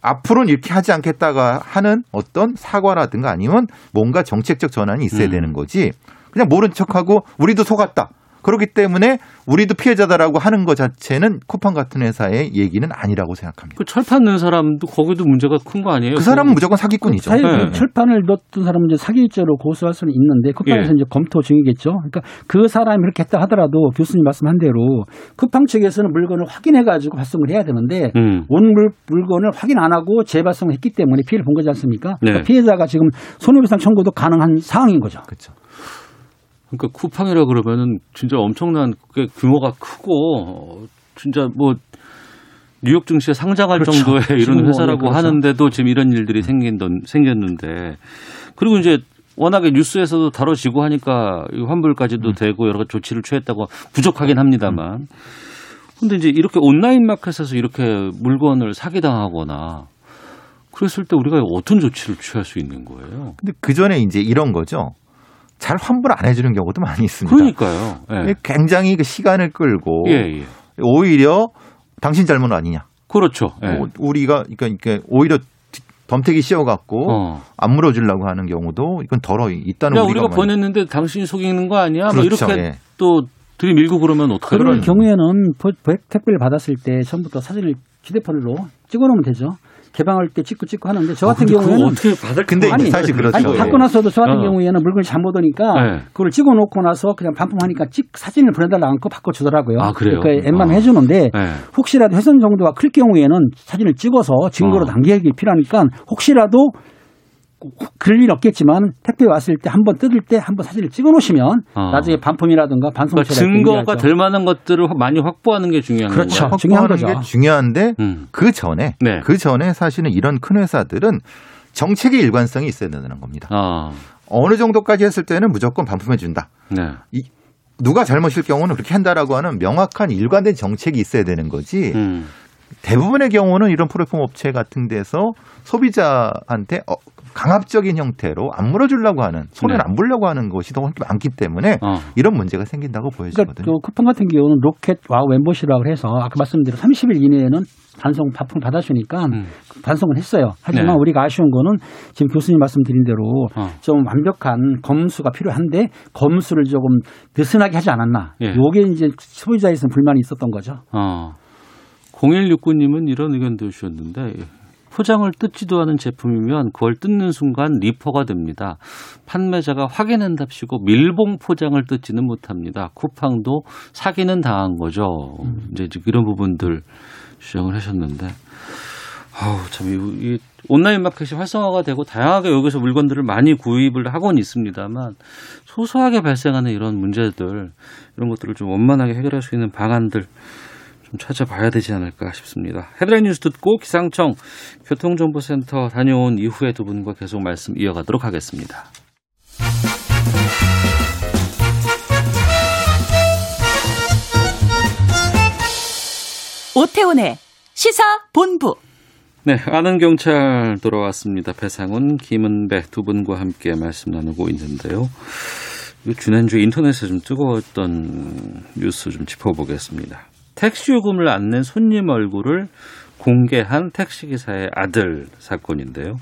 앞으로는 이렇게 하지 않겠다가 하는 어떤 사과라든가 아니면 뭔가 정책적 전환이 있어야 음. 되는 거지. 그냥 모른 척하고 우리도 속았다. 그렇기 때문에 우리도 피해자다라고 하는 것 자체는 쿠팡 같은 회사의 얘기는 아니라고 생각합니다. 그 철판 넣은 사람도 거기도 문제가 큰 거 아니에요? 그 사람은 무조건 사기꾼이죠. 사실 네. 그 철판을 넣었던 사람은 이제 사기죄로 고소할 수는 있는데 쿠팡에서 예. 이제 검토 중이겠죠. 그러니까 그 사람이 그렇게 했다 하더라도 교수님 말씀한 대로 쿠팡 측에서는 물건을 확인해 가지고 발송을 해야 되는데 음. 온 물, 물건을 확인 안 하고 재발송을 했기 때문에 피해를 본 거지 않습니까? 네. 그러니까 피해자가 지금 손해배상 청구도 가능한 상황인 거죠. 그렇죠. 그러니까 쿠팡이라 그러면은 진짜 엄청난 그 규모가 크고 어, 진짜 뭐 뉴욕 증시에 상장할 그렇죠. 정도의 이런 회사라고 그렇죠. 하는데도 지금 이런 일들이 생긴던 생겼는데 그리고 이제 워낙에 뉴스에서도 다뤄지고 하니까 이 음. 환불까지도 되고 여러 가지 조치를 취했다고 부족하긴 합니다만 근데 이제 이렇게 온라인 마켓에서 이렇게 물건을 사기당하거나 그랬을 때 우리가 어떤 조치를 취할 수 있는 거예요? 근데 그 전에 이제 이런 거죠. 잘 환불 안 해주는 경우도 많이 있습니다. 그러니까요. 예. 굉장히 그 시간을 끌고 예, 예. 오히려 당신 잘못 아니냐. 그렇죠. 예. 오- 우리가 그러니까 오히려 뒤- 덤태기 씌워갖고 어. 안 물어주려고 하는 경우도 이건 덜어 있다는 야, 우리가 우리가 보냈는데 당신이 속이는 거 아니야? 뭐 그렇죠, 이렇게 예. 또 들이밀고 그러면 어떡해요? 그럴 경우에는 포- 택배를 받았을 때 처음부터 사진을 휴대폰으로 찍어놓으면 되죠. 개방할 때 찍고 찍고 하는데 저 같은 아, 근데 그거 경우에는 어떻게 받을 근데 아니, 사실 그렇죠. 아니, 예. 받고 나서도 저 같은 어. 경우에는 물건을 잘못 오니까 네. 그걸 찍어 놓고 나서 그냥 반품하니까 찍, 사진을 보내달라 않고 바꿔 주더라고요. 아, 그래요? 그 웬만하면 어. 해주는데 네. 혹시라도 훼손 정도가 클 경우에는 사진을 찍어서 증거로 어. 남기기 필요하니까 혹시라도 그럴 일 없겠지만 택배 왔을 때 한 번 뜯을 때 한 번 사진을 찍어 놓으시면 어. 나중에 반품이라든가 그러니까 반송처리 증거가 될 만한 것들을 많이 확보하는 게 중요한 그렇죠. 건가요? 중요한 확보하는 거죠. 게 중요한데 음. 그 전에 네. 그 전에 사실은 이런 큰 회사들은 정책의 일관성이 있어야 된다는 겁니다. 아, 어느 정도까지 했을 때는 무조건 반품해 준다. 네. 누가 잘못일 경우는 그렇게 한다라고 하는 명확한 일관된 정책이 있어야 되는 거지. 음. 대부분의 경우는 이런 플랫폼 업체 같은 데서 소비자한테 어, 강압적인 형태로 안 물어주려고 하는 손해를 네. 안 보려고 하는 것이 더 많기 때문에 어. 이런 문제가 생긴다고 그러니까 보여지거든요. 그 쿠팡 같은 경우는 로켓 와우 멤버십이라고 해서 아까 말씀드린 30일 이내에는 반송 반품 받아주니까 음. 반송을 했어요. 하지만 네. 우리가 아쉬운 거는 지금 교수님 말씀드린 대로 어. 좀 완벽한 검수가 필요한데 검수를 조금 느슨하게 하지 않았나. 예. 요게 이제 소비자에서는 불만이 있었던 거죠. 어. 0169님은 이런 의견도 주셨는데 포장을 뜯지도 않은 제품이면 그걸 뜯는 순간 리퍼가 됩니다. 판매자가 확인한답시고 밀봉 포장을 뜯지는 못합니다. 쿠팡도 사기는 당한 거죠. 이제 이런 부분들 주장을 하셨는데 아우 참 이, 이 온라인 마켓이 활성화가 되고 다양하게 여기서 물건들을 많이 구입을 하곤 있습니다만 소소하게 발생하는 이런 문제들 이런 것들을 좀 원만하게 해결할 수 있는 방안들 좀 찾아봐야 되지 않을까 싶습니다. 헤드라인 뉴스 듣고 기상청 교통정보센터 다녀온 이후에 두 분과 계속 말씀 이어가도록 하겠습니다. 오태훈의 시사 본부. 네, 아는 경찰 돌아왔습니다. 배상훈, 김은배 두 분과 함께 말씀 나누고 있는데요. 이 지난주에 인터넷에 좀 뜨거웠던 뉴스 좀 짚어보겠습니다. 택시 요금을 안 낸 손님 얼굴을 공개한 택시기사의 아들 사건인데요.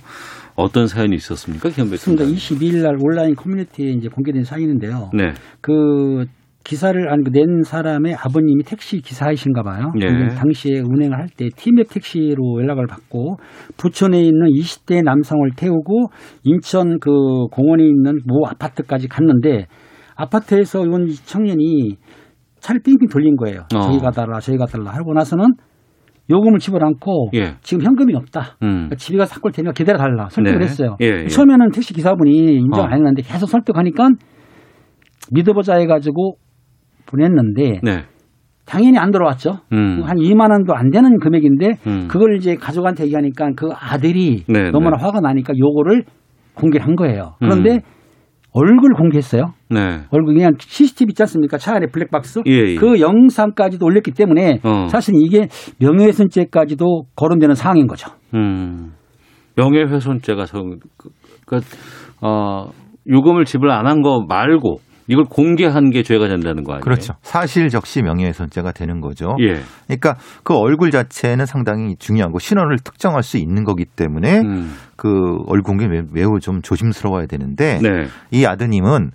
어떤 사연이 있었습니까. 팀장? 22일 날 온라인 커뮤니티에 이제 공개된 사연인데요. 네, 그 기사를 안낸 사람의 아버님이 택시 기사이신가 봐요. 예. 근데 당시에 운행을 할 때 티맵 택시로 연락을 받고 부천에 있는 20대 남성을 태우고 인천 그 공원에 있는 모 아파트까지 갔는데 아파트에서 이건 청년이 차를 빙빙 돌린 거예요. 어. 저기 가달라 저기 가달라 하고 나서는 요금을 지불 않고 예. 지금 현금이 없다. 음, 그러니까 집에 가서 살걸 테니까 기다려 달라 설득을 네. 했어요. 예, 예. 처음에는 택시 기사분이 인정 어. 안 했는데 계속 설득하니까 믿어보자 해가지고 보냈는데 네, 당연히 안 들어왔죠. 음, 한 2만 원도 안 되는 금액인데 음. 그걸 이제 가족한테 얘기하니까 그 아들이 네, 너무나 네. 화가 나니까 요거를 공개를 한 거예요. 그런데 음. 얼굴 공개했어요. 네, 얼굴 그냥 CCTV 있지 않습니까? 차 안에 블랙박스. 예, 예. 그 영상까지도 올렸기 때문에 어. 사실 이게 명예훼손죄까지도 거론되는 사항인 거죠. 음, 명예훼손죄가 성, 그, 그, 어, 요금을 지불 안 한 거 말고 이걸 공개한 게 죄가 된다는 거 아니에요? 그렇죠. 사실 적시 명예훼손죄가 되는 거죠. 예. 그러니까 그 얼굴 자체는 상당히 중요하고 신원을 특정할 수 있는 거기 때문에 음, 그 얼굴 공개 매- 매우 좀 조심스러워야 되는데 네. 이 아드님은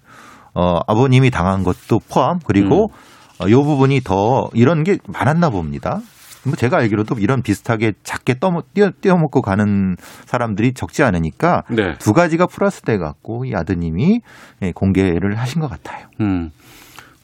어 아버님이 당한 것도 포함 그리고 음. 어, 요 부분이 더 이런 게 많았나 봅니다. 뭐 제가 알기로도 이런 비슷하게 작게 떠먹 띄어 띄어먹고 가는 사람들이 적지 않으니까 네. 두 가지가 플러스 돼 갖고 이 아드님이 예, 공개를 하신 것 같아요. 음.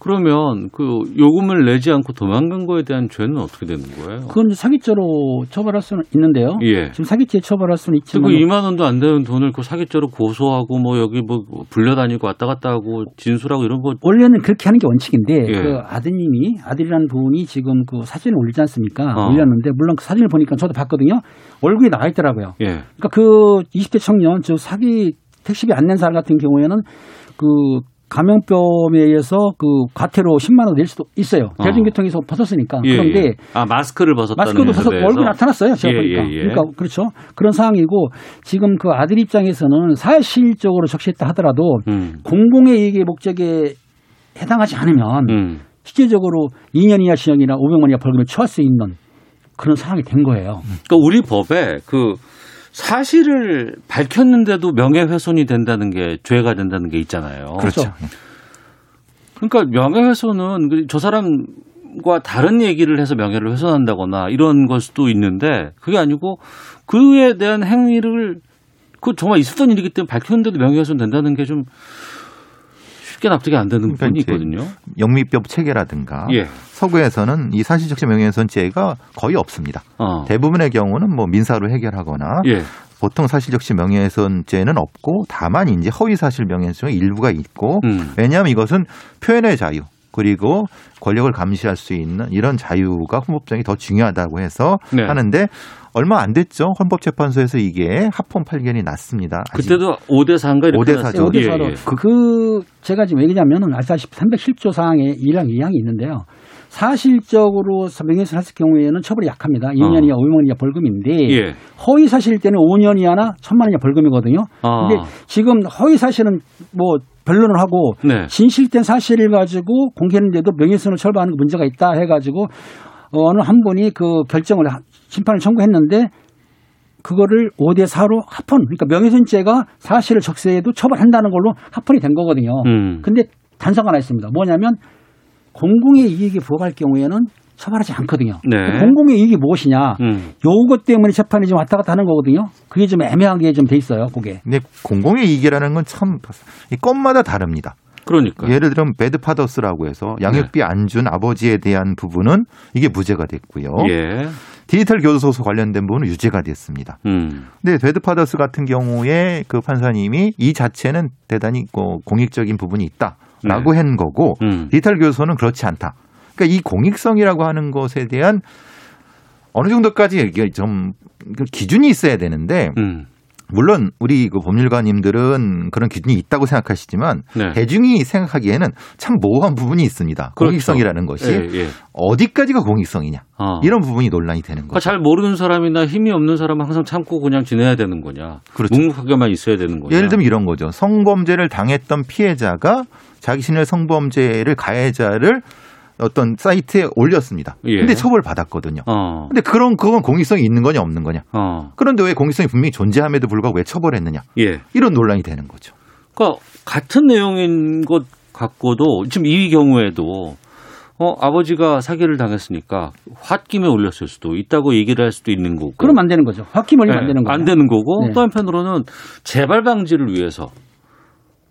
그러면 그 요금을 내지 않고 도망간 거에 대한 죄는 어떻게 되는 거예요? 그건 사기죄로 처벌할 수는 있는데요. 예. 지금 사기죄 처벌할 수는 그 있지만 2만 원도 안 되는 돈을 그 사기죄로 고소하고 뭐 여기 뭐 불려다니고 왔다 갔다 하고 진술하고 이런 거 원래는 그렇게 하는 게 원칙인데 예. 그 아드님이 아들이라는 분이 지금 그 사진을 올리지 않습니까? 어. 올렸는데 물론 그 사진을 보니까 저도 봤거든요. 얼굴이 나와 있더라고요. 예. 그러니까 그 20대 청년 저 사기 택시비 안 낸 사람 같은 경우에는 그 감염병에 의해서 그 과태료 10만 원 낼 수도 있어요. 어. 대중교통에서 벗었으니까. 예, 그런데 예. 아 마스크를 벗었다는 마스크도 벗어 것에 얼굴? 나타났어요. 제가 예, 보니까. 예, 예. 그러니까 그렇죠. 그런 상황이고 지금 그 아들 입장에서는 사실적으로 적시했다 하더라도 음. 공공의 이익의 목적에 해당하지 않으면 음. 실제적으로 2년 이하 징역이나 500만 이하 벌금을 처할 수 있는 그런 상황이 된 거예요. 그러니까 우리 법에 그 사실을 밝혔는데도 명예훼손이 된다는 게 죄가 된다는 게 있잖아요. 그렇죠. 그러니까 명예훼손은 그저 사람과 다른 얘기를 해서 명예를 훼손한다거나 이런 걸 수도 있는데 그게 아니고 그에 대한 행위를 그 정말 있었던 일이기 때문에 밝혔는데도 명예훼손 된다는 게 좀 쉽게 납득이 안 되는 그러니까 부분이 있거든요. 영미법 체계라든가 예. 서구에서는 이 사실적시 명예훼손죄가 거의 없습니다. 어. 대부분의 경우는 뭐 민사로 해결하거나 예. 보통 사실적시 명예훼손죄는 없고 다만 이제 허위사실 명예훼손의 일부가 있고 음. 왜냐하면 이것은 표현의 자유 그리고 권력을 감시할 수 있는 이런 자유가 헌법정이 더 중요하다고 해서 네. 하는데 얼마 안 됐죠. 헌법재판소에서 이게 합헌 판결이 났습니다. 아직 그때도 5대 4인가 이렇게 5대 4 죠. 났어요. 어디 예, 사로 예. 그 제가 지금 얘기하면은 알다시피 307조 사항에 1항 2항이 있는데요. 사실적으로 명예훼손 했을 경우에는 처벌이 약합니다. 2년 이하 5년 이하 벌금인데 어. 예. 허위 사실일 때는 5년 이하나 1천만 원 이하 벌금이거든요. 아. 근데 지금 허위 사실은 뭐 변론을 하고 네. 진실된 사실을 가지고 공개했는데도 명예훼손을 처벌하는 게 문제가 있다 해가지고 어느 한 분이 그 결정을 하- 심판을 청구했는데 그거를 5대 4로 합헌 그러니까 명예훼손죄가 사실을 적세해도 처벌한다는 걸로 합헌이 된 거거든요. 음. 근데 단서가 하나 있습니다. 뭐냐면 공공의 이익에 부합할 경우에는 처벌하지 않거든요. 네. 공공의 이익이 무엇이냐? 음. 요것 때문에 재판이 좀 왔다 갔다 하는 거거든요. 그게 좀 애매하게 좀 돼 있어요, 그게. 근데 공공의 이익이라는 건 참 이 건마다 다릅니다. 그러니까. 예를 들면 배드 파더스라고 해서 양육비 안준 아버지에 대한 부분은 이게 무죄가 됐고요. 예. 디지털 교도소 관련된 부분은 유죄가 됐습니다. 음. 근데 배드파더스 같은 경우에 그 판사님이 이 자체는 대단히 그 공익적인 부분이 있다라고 한 거고 음. 디지털 교도소는 그렇지 않다. 그러니까 이 공익성이라고 하는 것에 대한 어느 정도까지 좀그 기준이 있어야 되는데 음. 물론 우리 그 법률가님들은 그런 기준이 있다고 생각하시지만 네. 대중이 생각하기에는 참 모호한 부분이 있습니다. 그렇죠. 공익성이라는 것이 예, 예. 어디까지가 공익성이냐 어. 이런 부분이 논란이 되는 그러니까 거죠. 잘 모르는 사람이나 힘이 없는 사람은 항상 참고 그냥 지내야 되는 거냐. 그렇죠. 묵묵하게만 있어야 되는 거냐. 예를 들면 이런 거죠. 성범죄를 당했던 피해자가 자신의 성범죄를 가해자를 어떤 사이트에 올렸습니다. 예. 근데 처벌 받았거든요. 어. 근데 그런 그건 공익성이 있는 거냐 없는 거냐. 어. 그런데 왜 공익성이 분명히 존재함에도 불구하고 왜 처벌했느냐. 예. 이런 논란이 되는 거죠. 그러니까 같은 내용인 것 같고도 지금 이 경우에도 어 아버지가 사기를 당했으니까 홧김에 올렸을 수도 있다고 얘기를 할 수도 있는 거고. 그러면 안 되는 거죠. 확기 멀리면 안 예, 되는 거죠. 안 되는 거고 네. 또 한편으로는 재발 방지를 위해서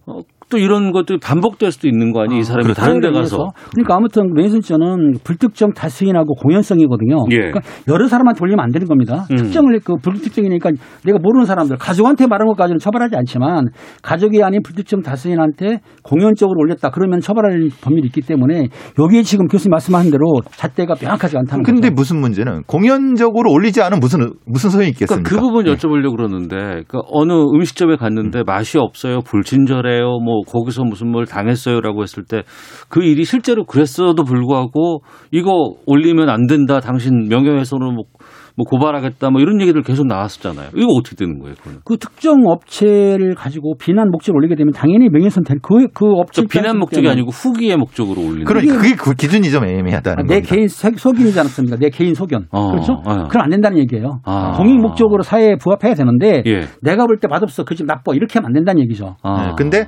어, 또 이런 것들이 반복될 수도 있는 거 아니? 이 사람이 다른 데 가서 그러니까 아무튼 명예훼손죄는 불특정 다수인하고 공연성이거든요. 예. 그러니까 여러 사람한테 올리면 안 되는 겁니다. 음. 특정을 그 불특정이니까 내가 모르는 사람들 가족한테 말한 것까지는 처벌하지 않지만 가족이 아닌 불특정 다수인한테 공연적으로 올렸다 그러면 처벌할 법률이 있기 때문에 여기에 지금 교수님 말씀하신 대로 잣대가 명확하지 않다는 근데 거죠. 무슨 문제는 공연적으로 올리지 않으면 무슨 무슨 소용이 그러니까 있겠습니까? 그 부분 네. 여쭤보려고 그러는데 그러니까 어느 음식점에 갔는데 맛이 없어요, 불친절해요, 뭐 거기서 무슨 뭘 당했어요라고 했을 때 그 일이 실제로 그랬어도 불구하고 이거 올리면 안 된다, 당신 명예훼손으로 뭐, 뭐 고발하겠다, 뭐 이런 얘기들 계속 나왔었잖아요. 이거 어떻게 되는 거예요, 그거는? 그 특정 업체를 가지고 비난 목적을 올리게 되면 당연히 명예훼손 될그 그 업체 저 비난 목적이 아니고 후기의 목적으로 올리는. 그러니까 그게 그 기준이 좀 애매하다는 아, 내 겁니다. 개인 소- 소견이지 않습니까? 내 개인 소견. 어, 그렇죠? 어. 그럼 안 된다는 얘기예요. 아. 공익 목적으로 사회에 부합해야 되는데 예. 내가 볼 때 맛없어 그 집 나빠 이렇게 하면 안 된다는 얘기죠. 아. 네, 근데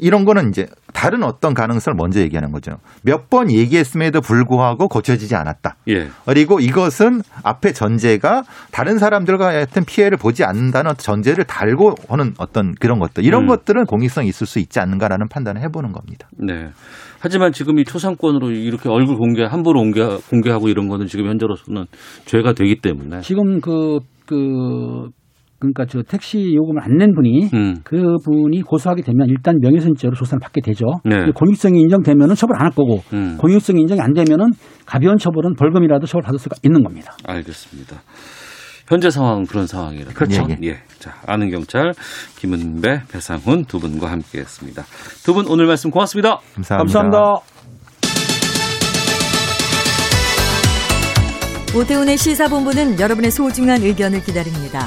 이런 거는 이제 다른 어떤 가능성을 먼저 얘기하는 거죠. 몇 번 얘기했음에도 불구하고 고쳐지지 않았다. 예. 그리고 이것은 앞에 전제가 다른 사람들과 같은 피해를 보지 않는다는 전제를 달고 하는 어떤 그런 것들 이런 음. 것들은 공익성이 있을 수 있지 않는가라는 판단을 해보는 겁니다. 네. 하지만 지금 이 초상권으로 이렇게 얼굴 공개, 함부로 공개, 공개하고 이런 거는 지금 현재로서는 죄가 되기 때문에. 지금 그, 그, 그 러니까 저 택시 요금을 안 낸 분이 음. 그 분이 고소하게 되면 일단 명예훼손죄로 조사를 받게 되죠. 네. 공익성이 인정되면은 처벌 안 할 거고 음. 공익성이 인정이 안 되면은 가벼운 처벌은 벌금이라도 처벌 받을 수가 있는 겁니다. 알겠습니다. 현재 상황은 그런 상황이라. 그렇죠. 예, 예. 자, 아는 경찰 김은배, 배상훈 두 분과 함께했습니다. 두 분 오늘 말씀 고맙습니다. 감사합니다. 오태훈의 시사본부는 여러분의 소중한 의견을 기다립니다.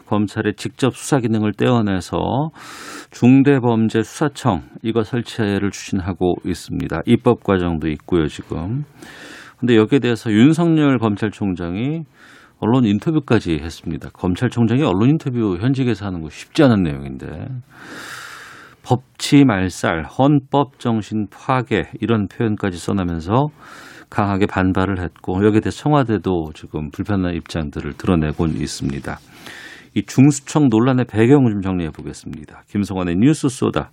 검찰의 직접 수사 기능을 떼어내서 중대범죄수사청 이거 설치를 추진하고 있습니다. 입법 과정도 있고요, 지금. 근데 여기에 대해서 윤석열 검찰총장이 언론 인터뷰까지 했습니다. 검찰총장이 언론 인터뷰 현직에서 하는 거 쉽지 않은 내용인데 법치 말살, 헌법 정신 파괴 이런 표현까지 써내면서 강하게 반발을 했고 여기에 대해 청와대도 지금 불편한 입장들을 드러내고 있습니다. 이 중수청 논란의 배경을 좀 정리해 보겠습니다. 김성환의 뉴스 소다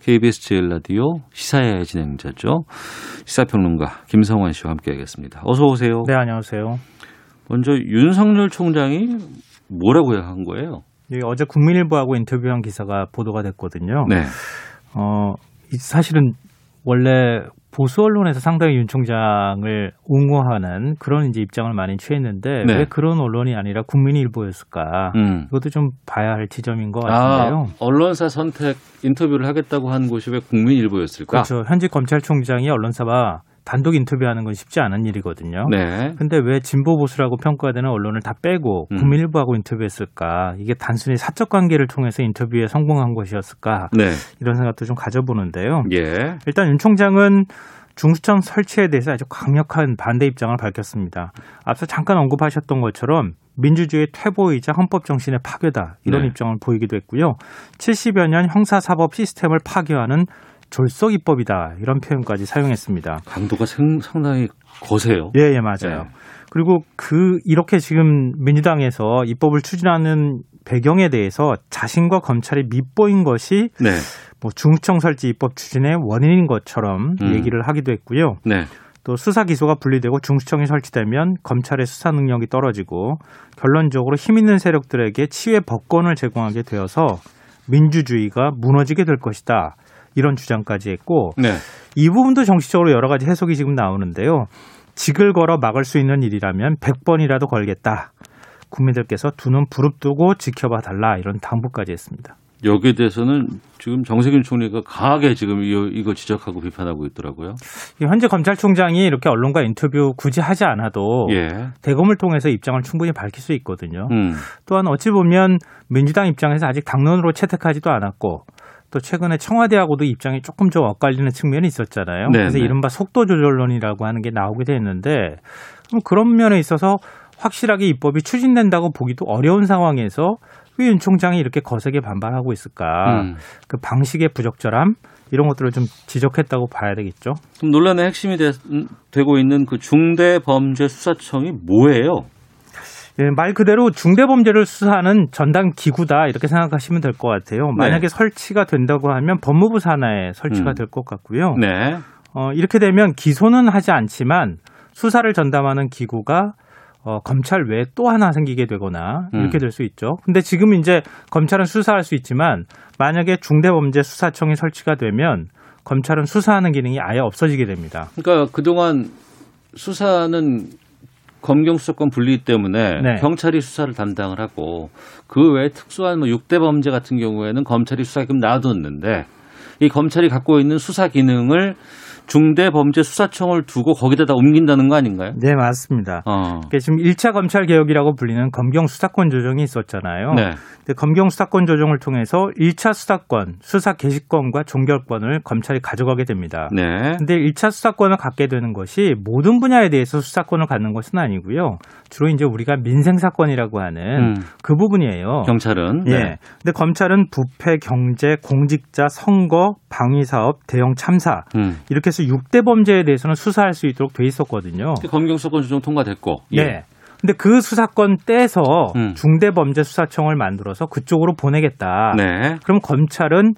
KBS 제일 라디오 시사의 진행자죠. 시사평론가 김성환 씨와 함께하겠습니다. 어서 오세요. 네, 안녕하세요. 먼저 윤석열 총장이 뭐라고 한 거예요? 예, 어제 국민일보하고 인터뷰한 기사가 보도가 됐거든요. 네. 어, 이 사실은 원래 보수 언론에서 상당히 윤 총장을 옹호하는 그런 이제 입장을 많이 취했는데 네. 왜 그런 언론이 아니라 국민일보였을까? 음. 이것도 좀 봐야 할 지점인 것 같은데요. 아, 언론사 선택 인터뷰를 하겠다고 한 곳이 왜 국민일보였을까? 그렇죠. 현직 검찰총장이 언론사와 단독 인터뷰하는 건 쉽지 않은 일이거든요. 네. 근데 왜 진보 보수라고 평가되는 언론을 다 빼고 음. 국민일보하고 인터뷰했을까? 이게 단순히 사적 관계를 통해서 인터뷰에 성공한 것이었을까? 네. 이런 생각도 좀 가져보는데요. 예. 일단 윤 총장은 중수청 설치에 대해서 아주 강력한 반대 입장을 밝혔습니다. 앞서 잠깐 언급하셨던 것처럼 민주주의 퇴보이자 헌법 정신의 파괴다 이런 네. 입장을 보이기도 했고요. 70여 년 형사사법 시스템을 파괴하는 졸속 입법이다 이런 표현까지 사용했습니다. 강도가 생- 상당히 거세요. 예, 예, 맞아요. 네. 그리고 그 이렇게 지금 민주당에서 입법을 추진하는 배경에 대해서 자신과 검찰이 밑보인 것이 네. 뭐 중수청 설치 입법 추진의 원인인 것처럼 음. 얘기를 하기도 했고요. 네. 또 수사 기소가 분리되고 중수청이 설치되면 검찰의 수사 능력이 떨어지고 결론적으로 힘 있는 세력들에게 치외 법권을 제공하게 되어서 민주주의가 무너지게 될 것이다. 이런 주장까지 했고 네. 이 부분도 정치적으로 여러 가지 해석이 지금 나오는데요. 직을 걸어 막을 수 있는 일이라면 100번이라도 걸겠다. 국민들께서 두 눈 부릅뜨고 지켜봐 달라 이런 당부까지 했습니다. 여기에 대해서는 지금 정세균 총리가 강하게 지금 이거, 지적하고 비판하고 있더라고요. 현재 검찰총장이 이렇게 언론과 인터뷰 굳이 하지 않아도 예. 대검을 통해서 입장을 충분히 밝힐 수 있거든요. 음. 또한 어찌 보면 민주당 입장에서 아직 당론으로 채택하지도 않았고 또 최근에 청와대하고도 입장이 조금 좀 엇갈리는 측면이 있었잖아요. 네, 그래서 네. 이른바 속도 조절론이라고 하는 게 나오기도 했는데 그럼 그런 면에 있어서 확실하게 입법이 추진된다고 보기도 어려운 상황에서 왜 윤 총장이 이렇게 거세게 반발하고 있을까? 음. 그 방식의 부적절함 이런 것들을 좀 지적했다고 봐야 되겠죠. 그럼 논란의 핵심이 되, 고 있는 그 중대범죄수사청이 뭐예요? 예, 말 그대로 중대범죄를 수사하는 전담 기구다 이렇게 생각하시면 될 것 같아요. 만약에 설치가 된다고 하면 법무부 산하에 설치가 음. 될것 같고요. 네. 어, 이렇게 되면 기소는 하지 않지만 수사를 전담하는 기구가 어, 검찰 외에 또 하나 생기게 되거나 이렇게 음. 될수 있죠. 근데 지금 이제 검찰은 수사할 수 있지만 만약에 중대범죄 수사청이 설치가 되면 검찰은 수사하는 기능이 아예 없어지게 됩니다. 그러니까 그동안 수사는 검경 수사권 분리 때문에 네. 경찰이 수사를 담당을 하고 그 외에 특수한 뭐 6대 범죄 같은 경우에는 검찰이 수사기금 놔뒀는데 이 검찰이 갖고 있는 수사 기능을 중대범죄수사청을 두고 거기다가 옮긴다는 거 아닌가요? 네, 맞습니다. 어. 그러니까 지금 1차 검찰 개혁이라고 불리는 검경 수사권 조정이 있었잖아요. 네. 근데 검경 수사권 조정을 통해서 1차 수사권, 수사 개시권과 종결권을 검찰이 가져가게 됩니다. 네. 근데 1차 수사권을 갖게 되는 것이 모든 분야에 대해서 수사권을 갖는 것은 아니고요. 주로 이제 우리가 민생 사건이라고 하는 음. 그 부분이에요. 경찰은 예. 네. 근데 검찰은 부패, 경제, 공직자, 선거, 방위 사업, 대형 참사 음. 이렇게 해서 6대 범죄에 대해서는 수사할 수 있도록 돼 있었거든요. 검경 수사권 조정 통과됐고 예. 네. 근데 그 수사권 떼서 음. 중대범죄수사청을 만들어서 그쪽으로 보내겠다. 네. 그럼 검찰은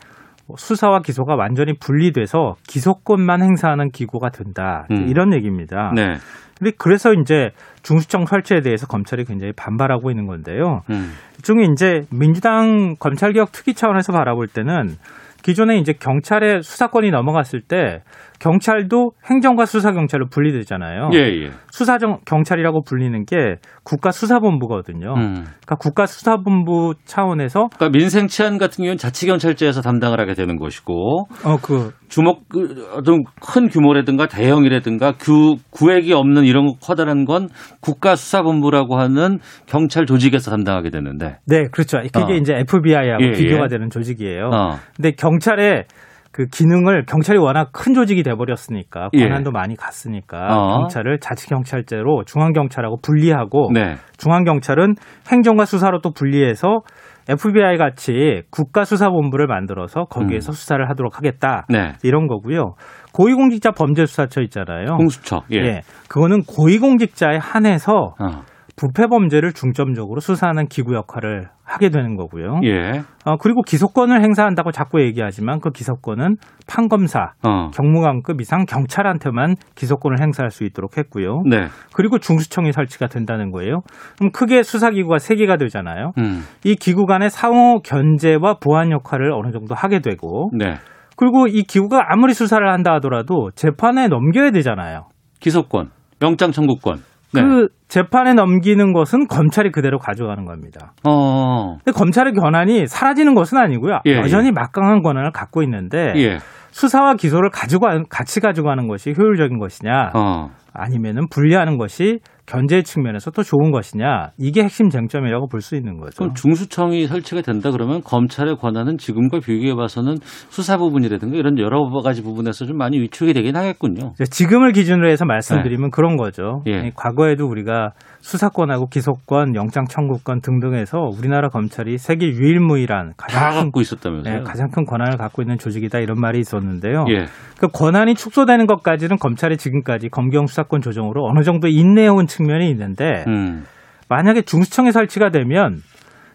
수사와 기소가 완전히 분리돼서 기소권만 행사하는 기구가 된다. 음. 이런 얘기입니다. 네. 근데 그래서 이제 중수청 설치에 대해서 검찰이 굉장히 반발하고 있는 건데요. 음. 일종의 이제 민주당 검찰개혁 특위 차원에서 바라볼 때는 기존에 이제 경찰의 수사권이 넘어갔을 때 경찰도 행정과 수사 경찰로 분리되잖아요. 예, 예. 수사 경찰이라고 불리는 게 국가수사본부거든요. 음. 그러니까 국가수사본부 차원에서 그러니까 민생 치안 같은 경우는 자치경찰제에서 담당을 하게 되는 것이고 어 그 주목 그, 어떤 큰 규모라든가 대형이라든가 구, 구획이 없는 이런 커다란 건 국가수사본부라고 하는 경찰 조직에서 담당하게 되는데. 네, 그렇죠. 그게 어. 이제 FBI하고 예, 비교가 예. 되는 조직이에요. 어. 근데 경찰에 그 기능을 경찰이 워낙 큰 조직이 돼버렸으니까 예. 권한도 많이 갔으니까 어. 경찰을 자치 경찰제로 중앙 경찰하고 분리하고 네. 중앙 경찰은 행정과 수사로 또 분리해서 FBI 같이 국가수사본부를 만들어서 거기에서 수사를 하도록 하겠다. 네. 이런 거고요. 고위공직자 범죄수사처 있잖아요. 공수처. 예. 예. 그거는 고위공직자에 한해서 어. 부패 범죄를 중점적으로 수사하는 기구 역할을 하게 되는 거고요. 예. 어, 그리고 기소권을 행사한다고 자꾸 얘기하지만 그 기소권은 판검사, 어. 경무관급 이상 경찰한테만 기소권을 행사할 수 있도록 했고요. 네. 그리고 중수청이 설치가 된다는 거예요. 그럼 크게 수사기구가 세 개가 되잖아요. 음. 이 기구 간의 상호 견제와 보완 역할을 어느 정도 하게 되고 네. 그리고 이 기구가 아무리 수사를 한다 하더라도 재판에 넘겨야 되잖아요. 기소권, 영장 청구권. 네. 그 재판에 넘기는 것은 검찰이 그대로 가져가는 겁니다. 어. 근데 검찰의 권한이 사라지는 것은 아니고요. 예, 여전히 막강한 권한을 갖고 있는데 예. 수사와 기소를 가지고 가- 같이 가져가는 것이 효율적인 것이냐 어. 아니면은 분리하는 것이 견제 측면에서 또 좋은 것이냐 이게 핵심 쟁점이라고 볼 수 있는 거죠. 그럼 중수청이 설치가 된다 그러면 검찰의 권한은 지금과 비교해 봐서는 수사 부분이라든가 이런 여러 가지 부분에서 좀 많이 위축이 되긴 하겠군요. 지금을 기준으로 해서 말씀드리면 그런 거죠. 예. 이 과거에도 우리가 수사권하고 기소권, 영장 청구권 등등에서 우리나라 검찰이 세계 유일무이한 다 가장 큰, 갖고 있었다면서요. 네, 가장 큰 권한을 갖고 있는 조직이다 이런 말이 있었는데요. 예. 그 권한이 축소되는 것까지는 검찰이 지금까지 검경 수사권 조정으로 어느 정도 인내해온 측면이 있는데 음. 만약에 중수청이 설치가 되면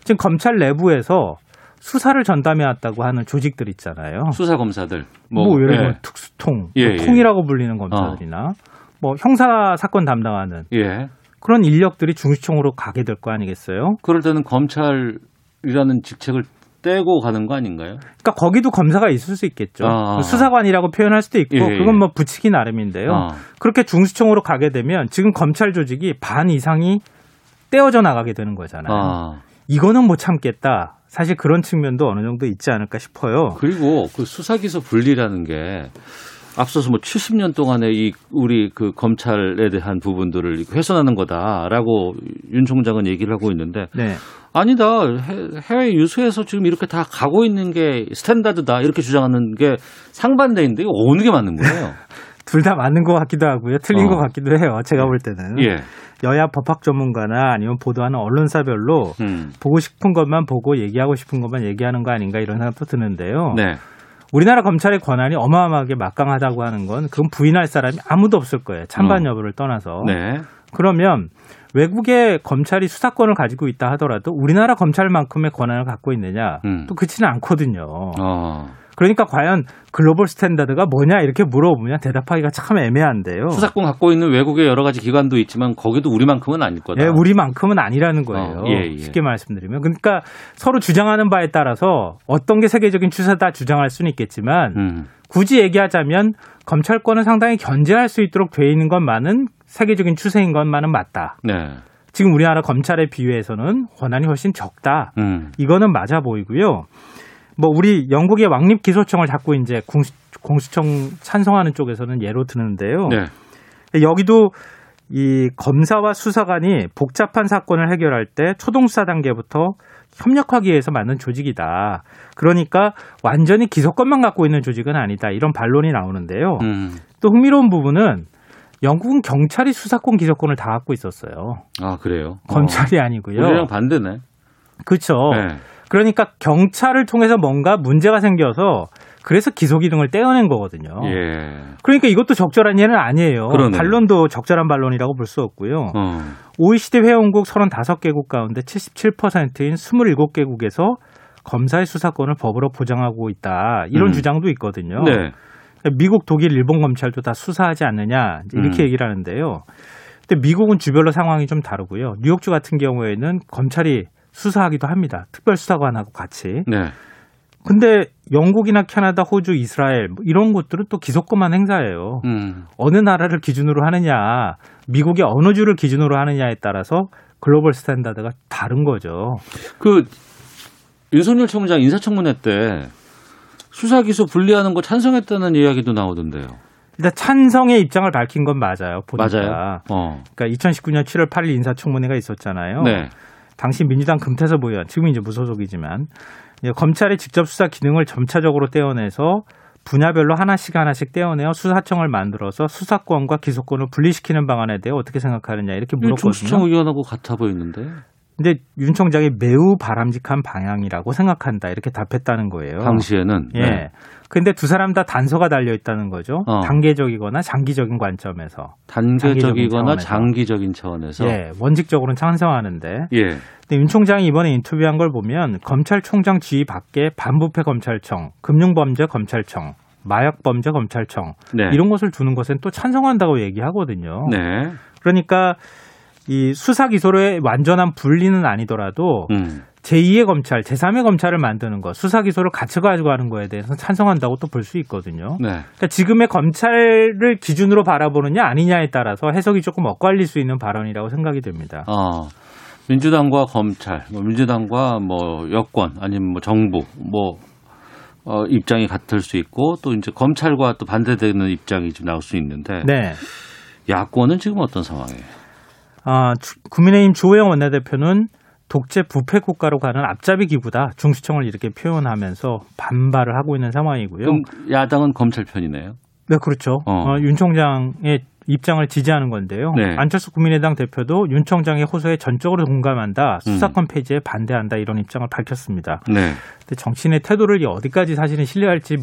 지금 검찰 내부에서 수사를 전담해왔다고 하는 조직들 있잖아요. 수사 검사들. 뭐, 뭐, 예를 예. 들면 특수통, 예, 뭐 예. 통이라고 불리는 검사들이나 뭐 형사 사건 담당하는 예. 그런 인력들이 중수청으로 가게 될 거 아니겠어요? 그럴 때는 검찰이라는 직책을 떼고 가는 거 아닌가요? 그러니까 거기도 검사가 있을 수 있겠죠. 아. 수사관이라고 표현할 수도 있고 예, 예. 그건 뭐 붙이기 나름인데요. 어. 그렇게 중수청으로 가게 되면 지금 검찰 조직이 반 이상이 떼어져 나가게 되는 거잖아요. 아. 이거는 못 참겠다. 사실 그런 측면도 어느 정도 있지 않을까 싶어요. 그리고 그 수사기소 분리라는 게 앞서서 뭐 70년 동안의 이 우리 그 검찰에 대한 부분들을 훼손하는 거다라고 윤 총장은 얘기를 하고 있는데 네. 아니다 해- 해외 유수에서 지금 이렇게 다 가고 있는 게 스탠다드다 이렇게 주장하는 게 상반대인데 이거 어느 게 맞는 거예요? 둘 다 맞는 것 같기도 하고요. 틀린 어. 것 같기도 해요. 제가 볼 때는. 예. 여야 법학 전문가나 아니면 보도하는 언론사별로 음. 보고 싶은 것만 보고 얘기하고 싶은 것만 얘기하는 거 아닌가 이런 생각도 드는데요. 네. 우리나라 검찰의 권한이 어마어마하게 막강하다고 하는 건 그건 부인할 사람이 아무도 없을 거예요. 찬반 어. 여부를 떠나서. 네. 그러면 외국의 검찰이 수사권을 가지고 있다 하더라도 우리나라 검찰만큼의 권한을 갖고 있느냐? 음. 또 그렇지는 않거든요. 어. 그러니까 과연 글로벌 스탠다드가 뭐냐 이렇게 물어보면 대답하기가 참 애매한데요. 수사권 갖고 있는 외국의 여러 가지 기관도 있지만 거기도 우리만큼은 아닐 거다. 예, 우리만큼은 아니라는 거예요. 어, 예, 예. 쉽게 말씀드리면. 그러니까 서로 주장하는 바에 따라서 어떤 게 세계적인 추세다 주장할 수는 있겠지만 음. 굳이 얘기하자면 검찰권을 상당히 견제할 수 있도록 돼 있는 것만은 세계적인 추세인 것만은 맞다. 네. 지금 우리나라 검찰에 비유해서는 권한이 훨씬 적다. 음. 이거는 맞아 보이고요. 뭐 우리 영국의 왕립 기소청을 자꾸 이제 공수, 공수 청 찬성하는 쪽에서는 예로 드는데요. 네. 여기도 이 검사와 수사관이 복잡한 사건을 해결할 때 초동수사 단계부터 협력하기 위해서 만든 조직이다. 그러니까 완전히 기소권만 갖고 있는 조직은 아니다. 이런 반론이 나오는데요. 음. 또 흥미로운 부분은 영국은 경찰이 수사권 기소권을 다 갖고 있었어요. 아 그래요. 검찰이 어. 아니고요. 우리랑 반대네. 그렇죠. 네. 그러니까 경찰을 통해서 뭔가 문제가 생겨서 그래서 기소 기능을 떼어낸 거거든요. 예. 그러니까 이것도 적절한 예는 아니에요. 그러네요. 반론도 적절한 반론이라고 볼 수 없고요. 어. OECD 회원국 35개국 가운데 77%인 27개국에서 검사의 수사권을 법으로 보장하고 있다. 이런 음. 주장도 있거든요. 네. 미국, 독일, 일본 검찰도 다 수사하지 않느냐 이렇게 음. 얘기를 하는데요. 근데 미국은 주별로 상황이 좀 다르고요. 뉴욕주 같은 경우에는 검찰이 수사하기도 합니다. 특별수사관하고 같이. 네. 근데 영국이나 캐나다, 호주, 이스라엘 뭐 이런 곳들은 또 기소권만 행사해요. 음. 어느 나라를 기준으로 하느냐, 미국의 어느 주를 기준으로 하느냐에 따라서 글로벌 스탠다드가 다른 거죠. 그 윤석열 총장 인사청문회 때 수사 기소 분리하는 거 찬성했다는 이야기도 나오던데요. 일단 찬성의 입장을 밝힌 건 맞아요. 보니까. 맞아요. 어. 그러니까 2019년 7월 8일 인사청문회가 있었잖아요. 네. 당시 민주당 금태섭 의원, 지금 이제 무소속이지만 이제 검찰의 직접 수사 기능을 점차적으로 떼어내서 분야별로 하나씩 하나씩 떼어내어 수사청을 만들어서 수사권과 기소권을 분리시키는 방안에 대해 어떻게 생각하느냐 이렇게 중수청 물었거든요. 의원하고 같아 보이는데. 근데 윤 총장이 매우 바람직한 방향이라고 생각한다 이렇게 답했다는 거예요. 당시에는. 예. 네. 근데 두 사람 다 단서가 달려 있다는 거죠. 어. 단계적이거나 장기적인 관점에서. 단계적이거나. 장기적인 차원에서. 예, 원칙적으로는 찬성하는데. 예. 근데 윤 총장이 이번에 인터뷰한 걸 보면 검찰총장 지휘 밖에 반부패 검찰청, 금융범죄 검찰청, 마약범죄 검찰청 네. 이런 것을 두는 것엔 또 찬성한다고 얘기하거든요. 네. 그러니까 이 수사 기소의 완전한 분리는 아니더라도 음. 제2의 검찰, 제3의 검찰을 만드는 것, 수사 기소를 같이 가져가는 거에 대해서 찬성한다고 또 볼 수 있거든요. 네. 그러니까 지금의 검찰을 기준으로 바라보느냐 아니냐에 따라서 해석이 조금 엇갈릴 수 있는 발언이라고 생각이 됩니다. 어. 민주당과 검찰, 뭐 민주당과 뭐 여권 아니면 뭐 정부 뭐 어, 입장이 같을 수 있고 또 이제 검찰과 또 반대되는 입장이 좀 나올 수 있는데 네. 야권은 지금 어떤 상황이에요? 아, 주- 국민의힘 조호영 원내대표는 독재 부패 국가로 가는 앞잡이 기구다 중수청을 이렇게 표현하면서 반발을 하고 있는 상황이고요. 그럼 야당은 검찰 편이네요. 네, 그렇죠. 어. 어, 윤 총장의 입장을 지지하는 건데요. 네. 안철수 국민의당 대표도 윤 총장의 호소에 전적으로 공감한다. 음. 수사권 폐지에 반대한다. 이런 입장을 밝혔습니다. 네. 근데 정치인의 태도를 어디까지 사실은 신뢰할지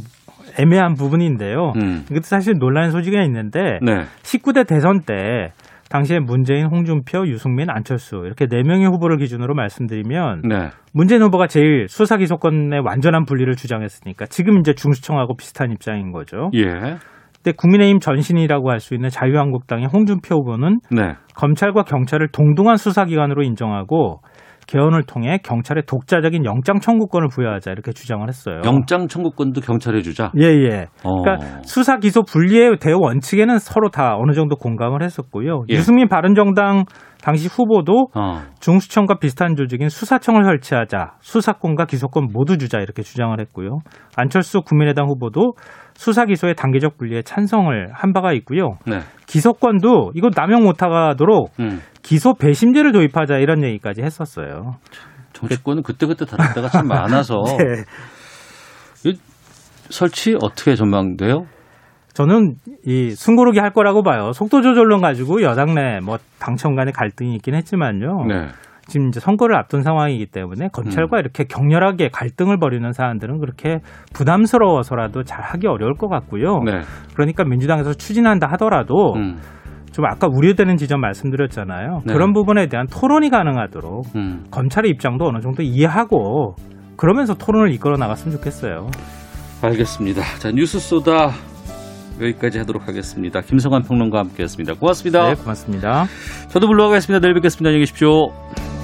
애매한 부분인데요. 음. 이것도 사실 논란의 소지가 있는데 네. 19대 대선 때 당시에 문재인, 홍준표, 유승민, 안철수 이렇게 네 명의 후보를 기준으로 말씀드리면 네. 문재인 후보가 제일 수사 기소권의 완전한 분리를 주장했으니까 지금 이제 중수청하고 비슷한 입장인 거죠. 예. 근데 국민의힘 전신이라고 할 수 있는 자유한국당의 홍준표 후보는 네. 검찰과 경찰을 동등한 수사기관으로 인정하고 개헌을 통해 경찰에 독자적인 영장 청구권을 부여하자 이렇게 주장을 했어요. 영장 청구권도 경찰에 주자. 예, 예. 어. 그러니까 수사 기소 분리의 대우 원칙에는 서로 다 어느 정도 공감을 했었고요. 예. 유승민 바른정당 당시 후보도 어. 중수청과 비슷한 조직인 수사청을 설치하자 수사권과 기소권 모두 주자 이렇게 주장을 했고요. 안철수 국민의당 후보도 수사 기소의 단계적 분리에 찬성을 한 바가 있고요. 네. 기소권도 이거 남용 못하도록 음. 기소 배심제를 도입하자 이런 얘기까지 했었어요. 정치권은 그때그때 다를 때가 참 많아서 네. 이 설치 어떻게 전망돼요? 저는 이 숨고르기 할 거라고 봐요. 속도 조절론 가지고 여당 내 뭐 당청 간의 갈등이 있긴 했지만요. 네. 지금 이제 선거를 앞둔 상황이기 때문에 검찰과 이렇게 격렬하게 갈등을 벌이는 사안들은 그렇게 부담스러워서라도 잘 하기 어려울 것 같고요. 네. 그러니까 민주당에서 추진한다 하더라도 음. 좀 아까 우려되는 지점 말씀드렸잖아요. 네. 그런 부분에 대한 토론이 가능하도록 음. 검찰의 입장도 어느 정도 이해하고 그러면서 토론을 이끌어 나갔으면 좋겠어요. 알겠습니다. 자, 뉴스 쏘다 여기까지 하도록 하겠습니다. 김성환 평론가와 함께했습니다. 고맙습니다. 네, 고맙습니다. 저도 물러가겠습니다. 내일 뵙겠습니다. 안녕히 계십시오.